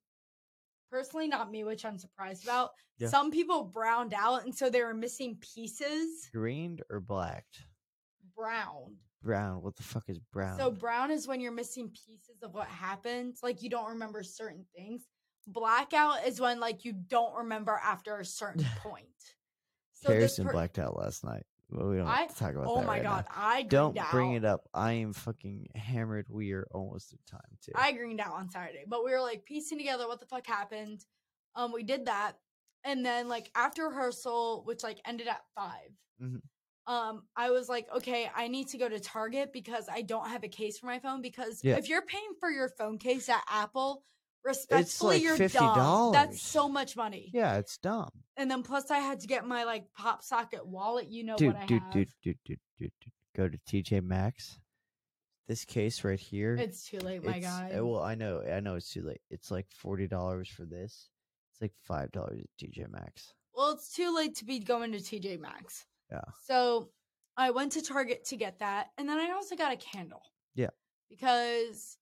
personally not me which i'm surprised about Yeah. some people browned out and so they were missing pieces Greened or blacked? brown Brown. What the fuck is brown? So brown is when you're missing pieces of what happened, like you don't remember certain things. Blackout is when like you don't remember after a certain point. So Harrison per- blacked out last night. Well, we don't I- have to talk about Oh that my right god, now. I Don't greened bring it up. I am fucking hammered. We are almost at time too. I greened out on Saturday, but we were like piecing together what the fuck happened. Um, we did that, and then like after rehearsal, which like ended at 5 Mhm. Um, I was like, okay, I need to go to Target because I don't have a case for my phone. Because Yeah. if you're paying for your phone case at Apple, respectfully, like you're $50. dumb. That's so much money. yeah, it's dumb. And then plus, I had to get my like pop socket wallet. You know dude, what I dude, have. dude, dude, dude, dude, dude. Go to TJ Maxx. this case right here. It's too late, my guy. uh, Well, I know, I know it's too late. It's like forty dollars for this. It's like five dollars at TJ Maxx. Well, it's too late to be going to TJ Maxx. Yeah. So I went to Target to get that. And then I also got a candle. Yeah. Because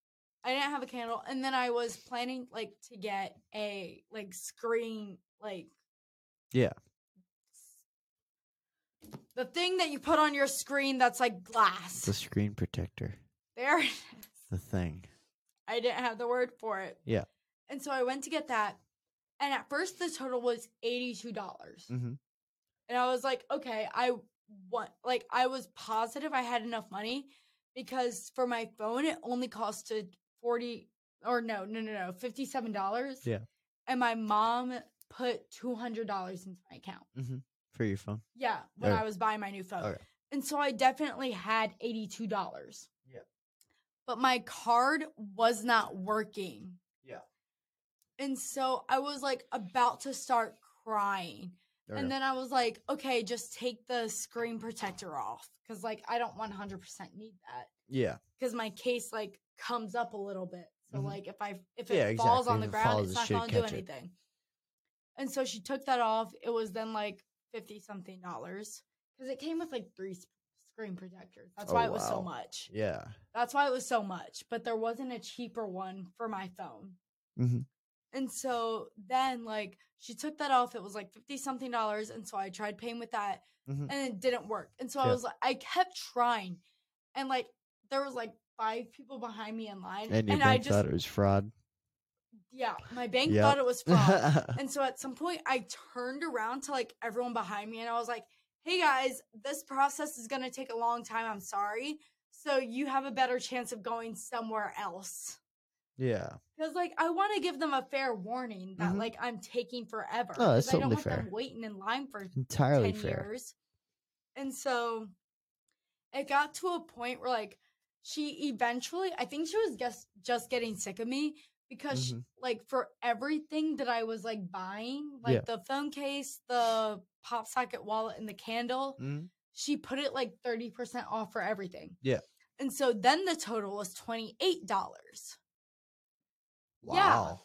I didn't have a candle. And then I was planning like to get a like screen like Yeah. the thing that you put on your screen that's like glass. The screen protector. there it is. The thing. I didn't have the word for it. Yeah. And so I went to get that. And at first the total was 82. dollars Mm-hmm. And I was like, okay, I want like I was positive I had enough money because for my phone it only costed 40 or no, no, no, no, $57. Yeah. And my mom put $200 into my account. Mm-hmm. For your phone. Yeah, when Okay. I was buying my new phone. Okay. And so I definitely had $82. Yeah. But my card was not working. Yeah. And so I was like about to start crying. And then I was like, okay, just take the screen protector off cuz like I don't 100% need that yeah. cuz my case like comes up a little bit. So Mhm. like if I if it Yeah, falls exactly. on the If ground, falls, it's not going to do catch it. anything. And so she took that off. It was then like 50 something dollars cuz it came with like three screen protectors. That's Oh, why it was so much. Yeah. That's why it was so much, but there wasn't a cheaper one for my phone. Mm-hmm. And so then like she took that off. It was like 50 something dollars and so I tried paying with that Mhm. and it didn't work. And so I was like I kept trying. And like there was like five people behind me in line And and I just thought it was fraud. yeah, my bank Yep. thought it was fraud. and so at some point I turned around to like everyone behind me and I was like, "Hey guys, this process is going to take a long time. I'm sorry. So you have a better chance of going somewhere else." Yeah. Cuz like I want to give them a fair warning that Mhm. like I'm taking forever. Oh, that's 'cause I don't totally want fair. them waiting in line for Entirely 10 fair. years. And so it got to a point where like she eventually I think she was just just getting sick of me because she- Mhm. like for everything that I was like buying, like Yeah. the phone case, the pop socket wallet and the candle, Mhm. she put it like 30% off for everything. Yeah. And so then the total was $28. Wow.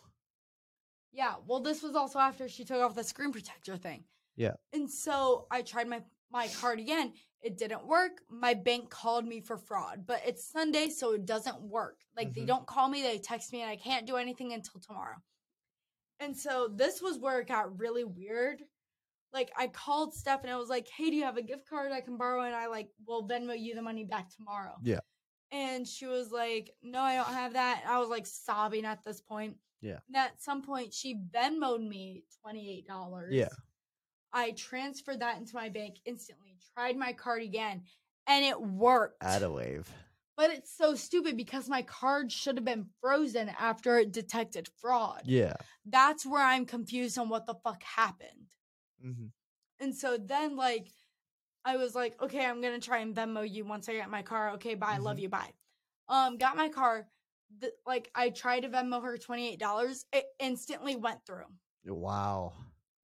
Yeah. Yeah, well, this was also after she took off the screen protector thing. Yeah. And so I tried my my card again. It didn't work. My bank called me for fraud, but it's Sunday, so it doesn't work. Like they Mhm. don't call me, they text me, and I can't do anything until tomorrow. And so this was where it got really weird. Like I called Steph and I was like, "Hey, do you have a gift card I can borrow?" And I like will Venmo you the money back tomorrow. Yeah. And she was like, "No, I don't have that." And I was like sobbing at this point. Yeah. And at some point, she Venmoed me twenty eight dollars. Yeah. I transferred that into my bank instantly. Tried my card again, and it worked. Adawave. But it's so stupid because my card should have been frozen after it detected fraud. Yeah. That's where I'm confused on what the fuck happened. Mm-hmm. And so then, like, I was like, okay, I'm gonna try and Venmo you once I get my car. Okay, bye, love Mhm. you, bye. Um, got my car. The, like, I tried to Venmo her twenty eight dollars. It instantly went through, Wow.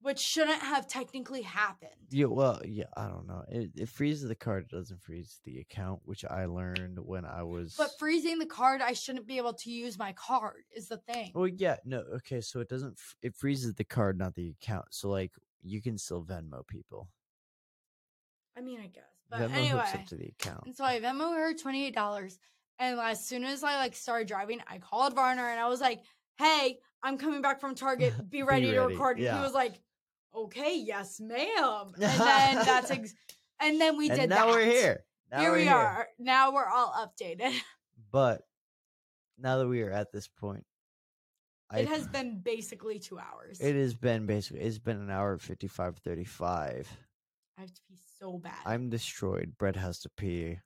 which shouldn't have technically happened. Yeah, well, yeah, I don't know. It, it freezes the card, it doesn't freeze the account, which I learned when I was. But freezing the card, I shouldn't be able to use my card. Is the thing. Well, yeah, no, okay, so it doesn't. f- It freezes the card, not the account. So like, you can still Venmo people. I mean, I guess. But Venmo hooks anyway, up to the account. and so I Venmo her twenty eight dollars, and as soon as I like started driving, I called Varner and I was like, "Hey, I'm coming back from Target. Be Be ready, to ready, record." And yeah. he was like, "Okay, yes, ma'am." And then that's ex- and then we and did now that. we're here. Now here we're we here. are. Now we're all updated. But now that we are at this point, I, it has been basically two hours. It has been basically. It's been an hour fifty five thirty five. I have to be so bad. I'm destroyed. Brett has to pee.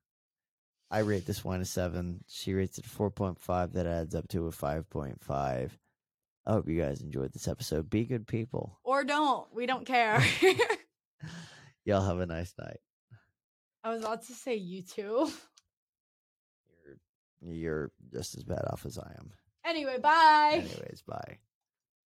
I rate this one a seven. She rates it four point five. That adds up to a five point five. I hope you guys enjoyed this episode. Be good people. or don't. We don't care. Y'all have a nice night. I was about to say you too. You're, you're just as bad off as I am. Anyway, bye. Anyways, bye.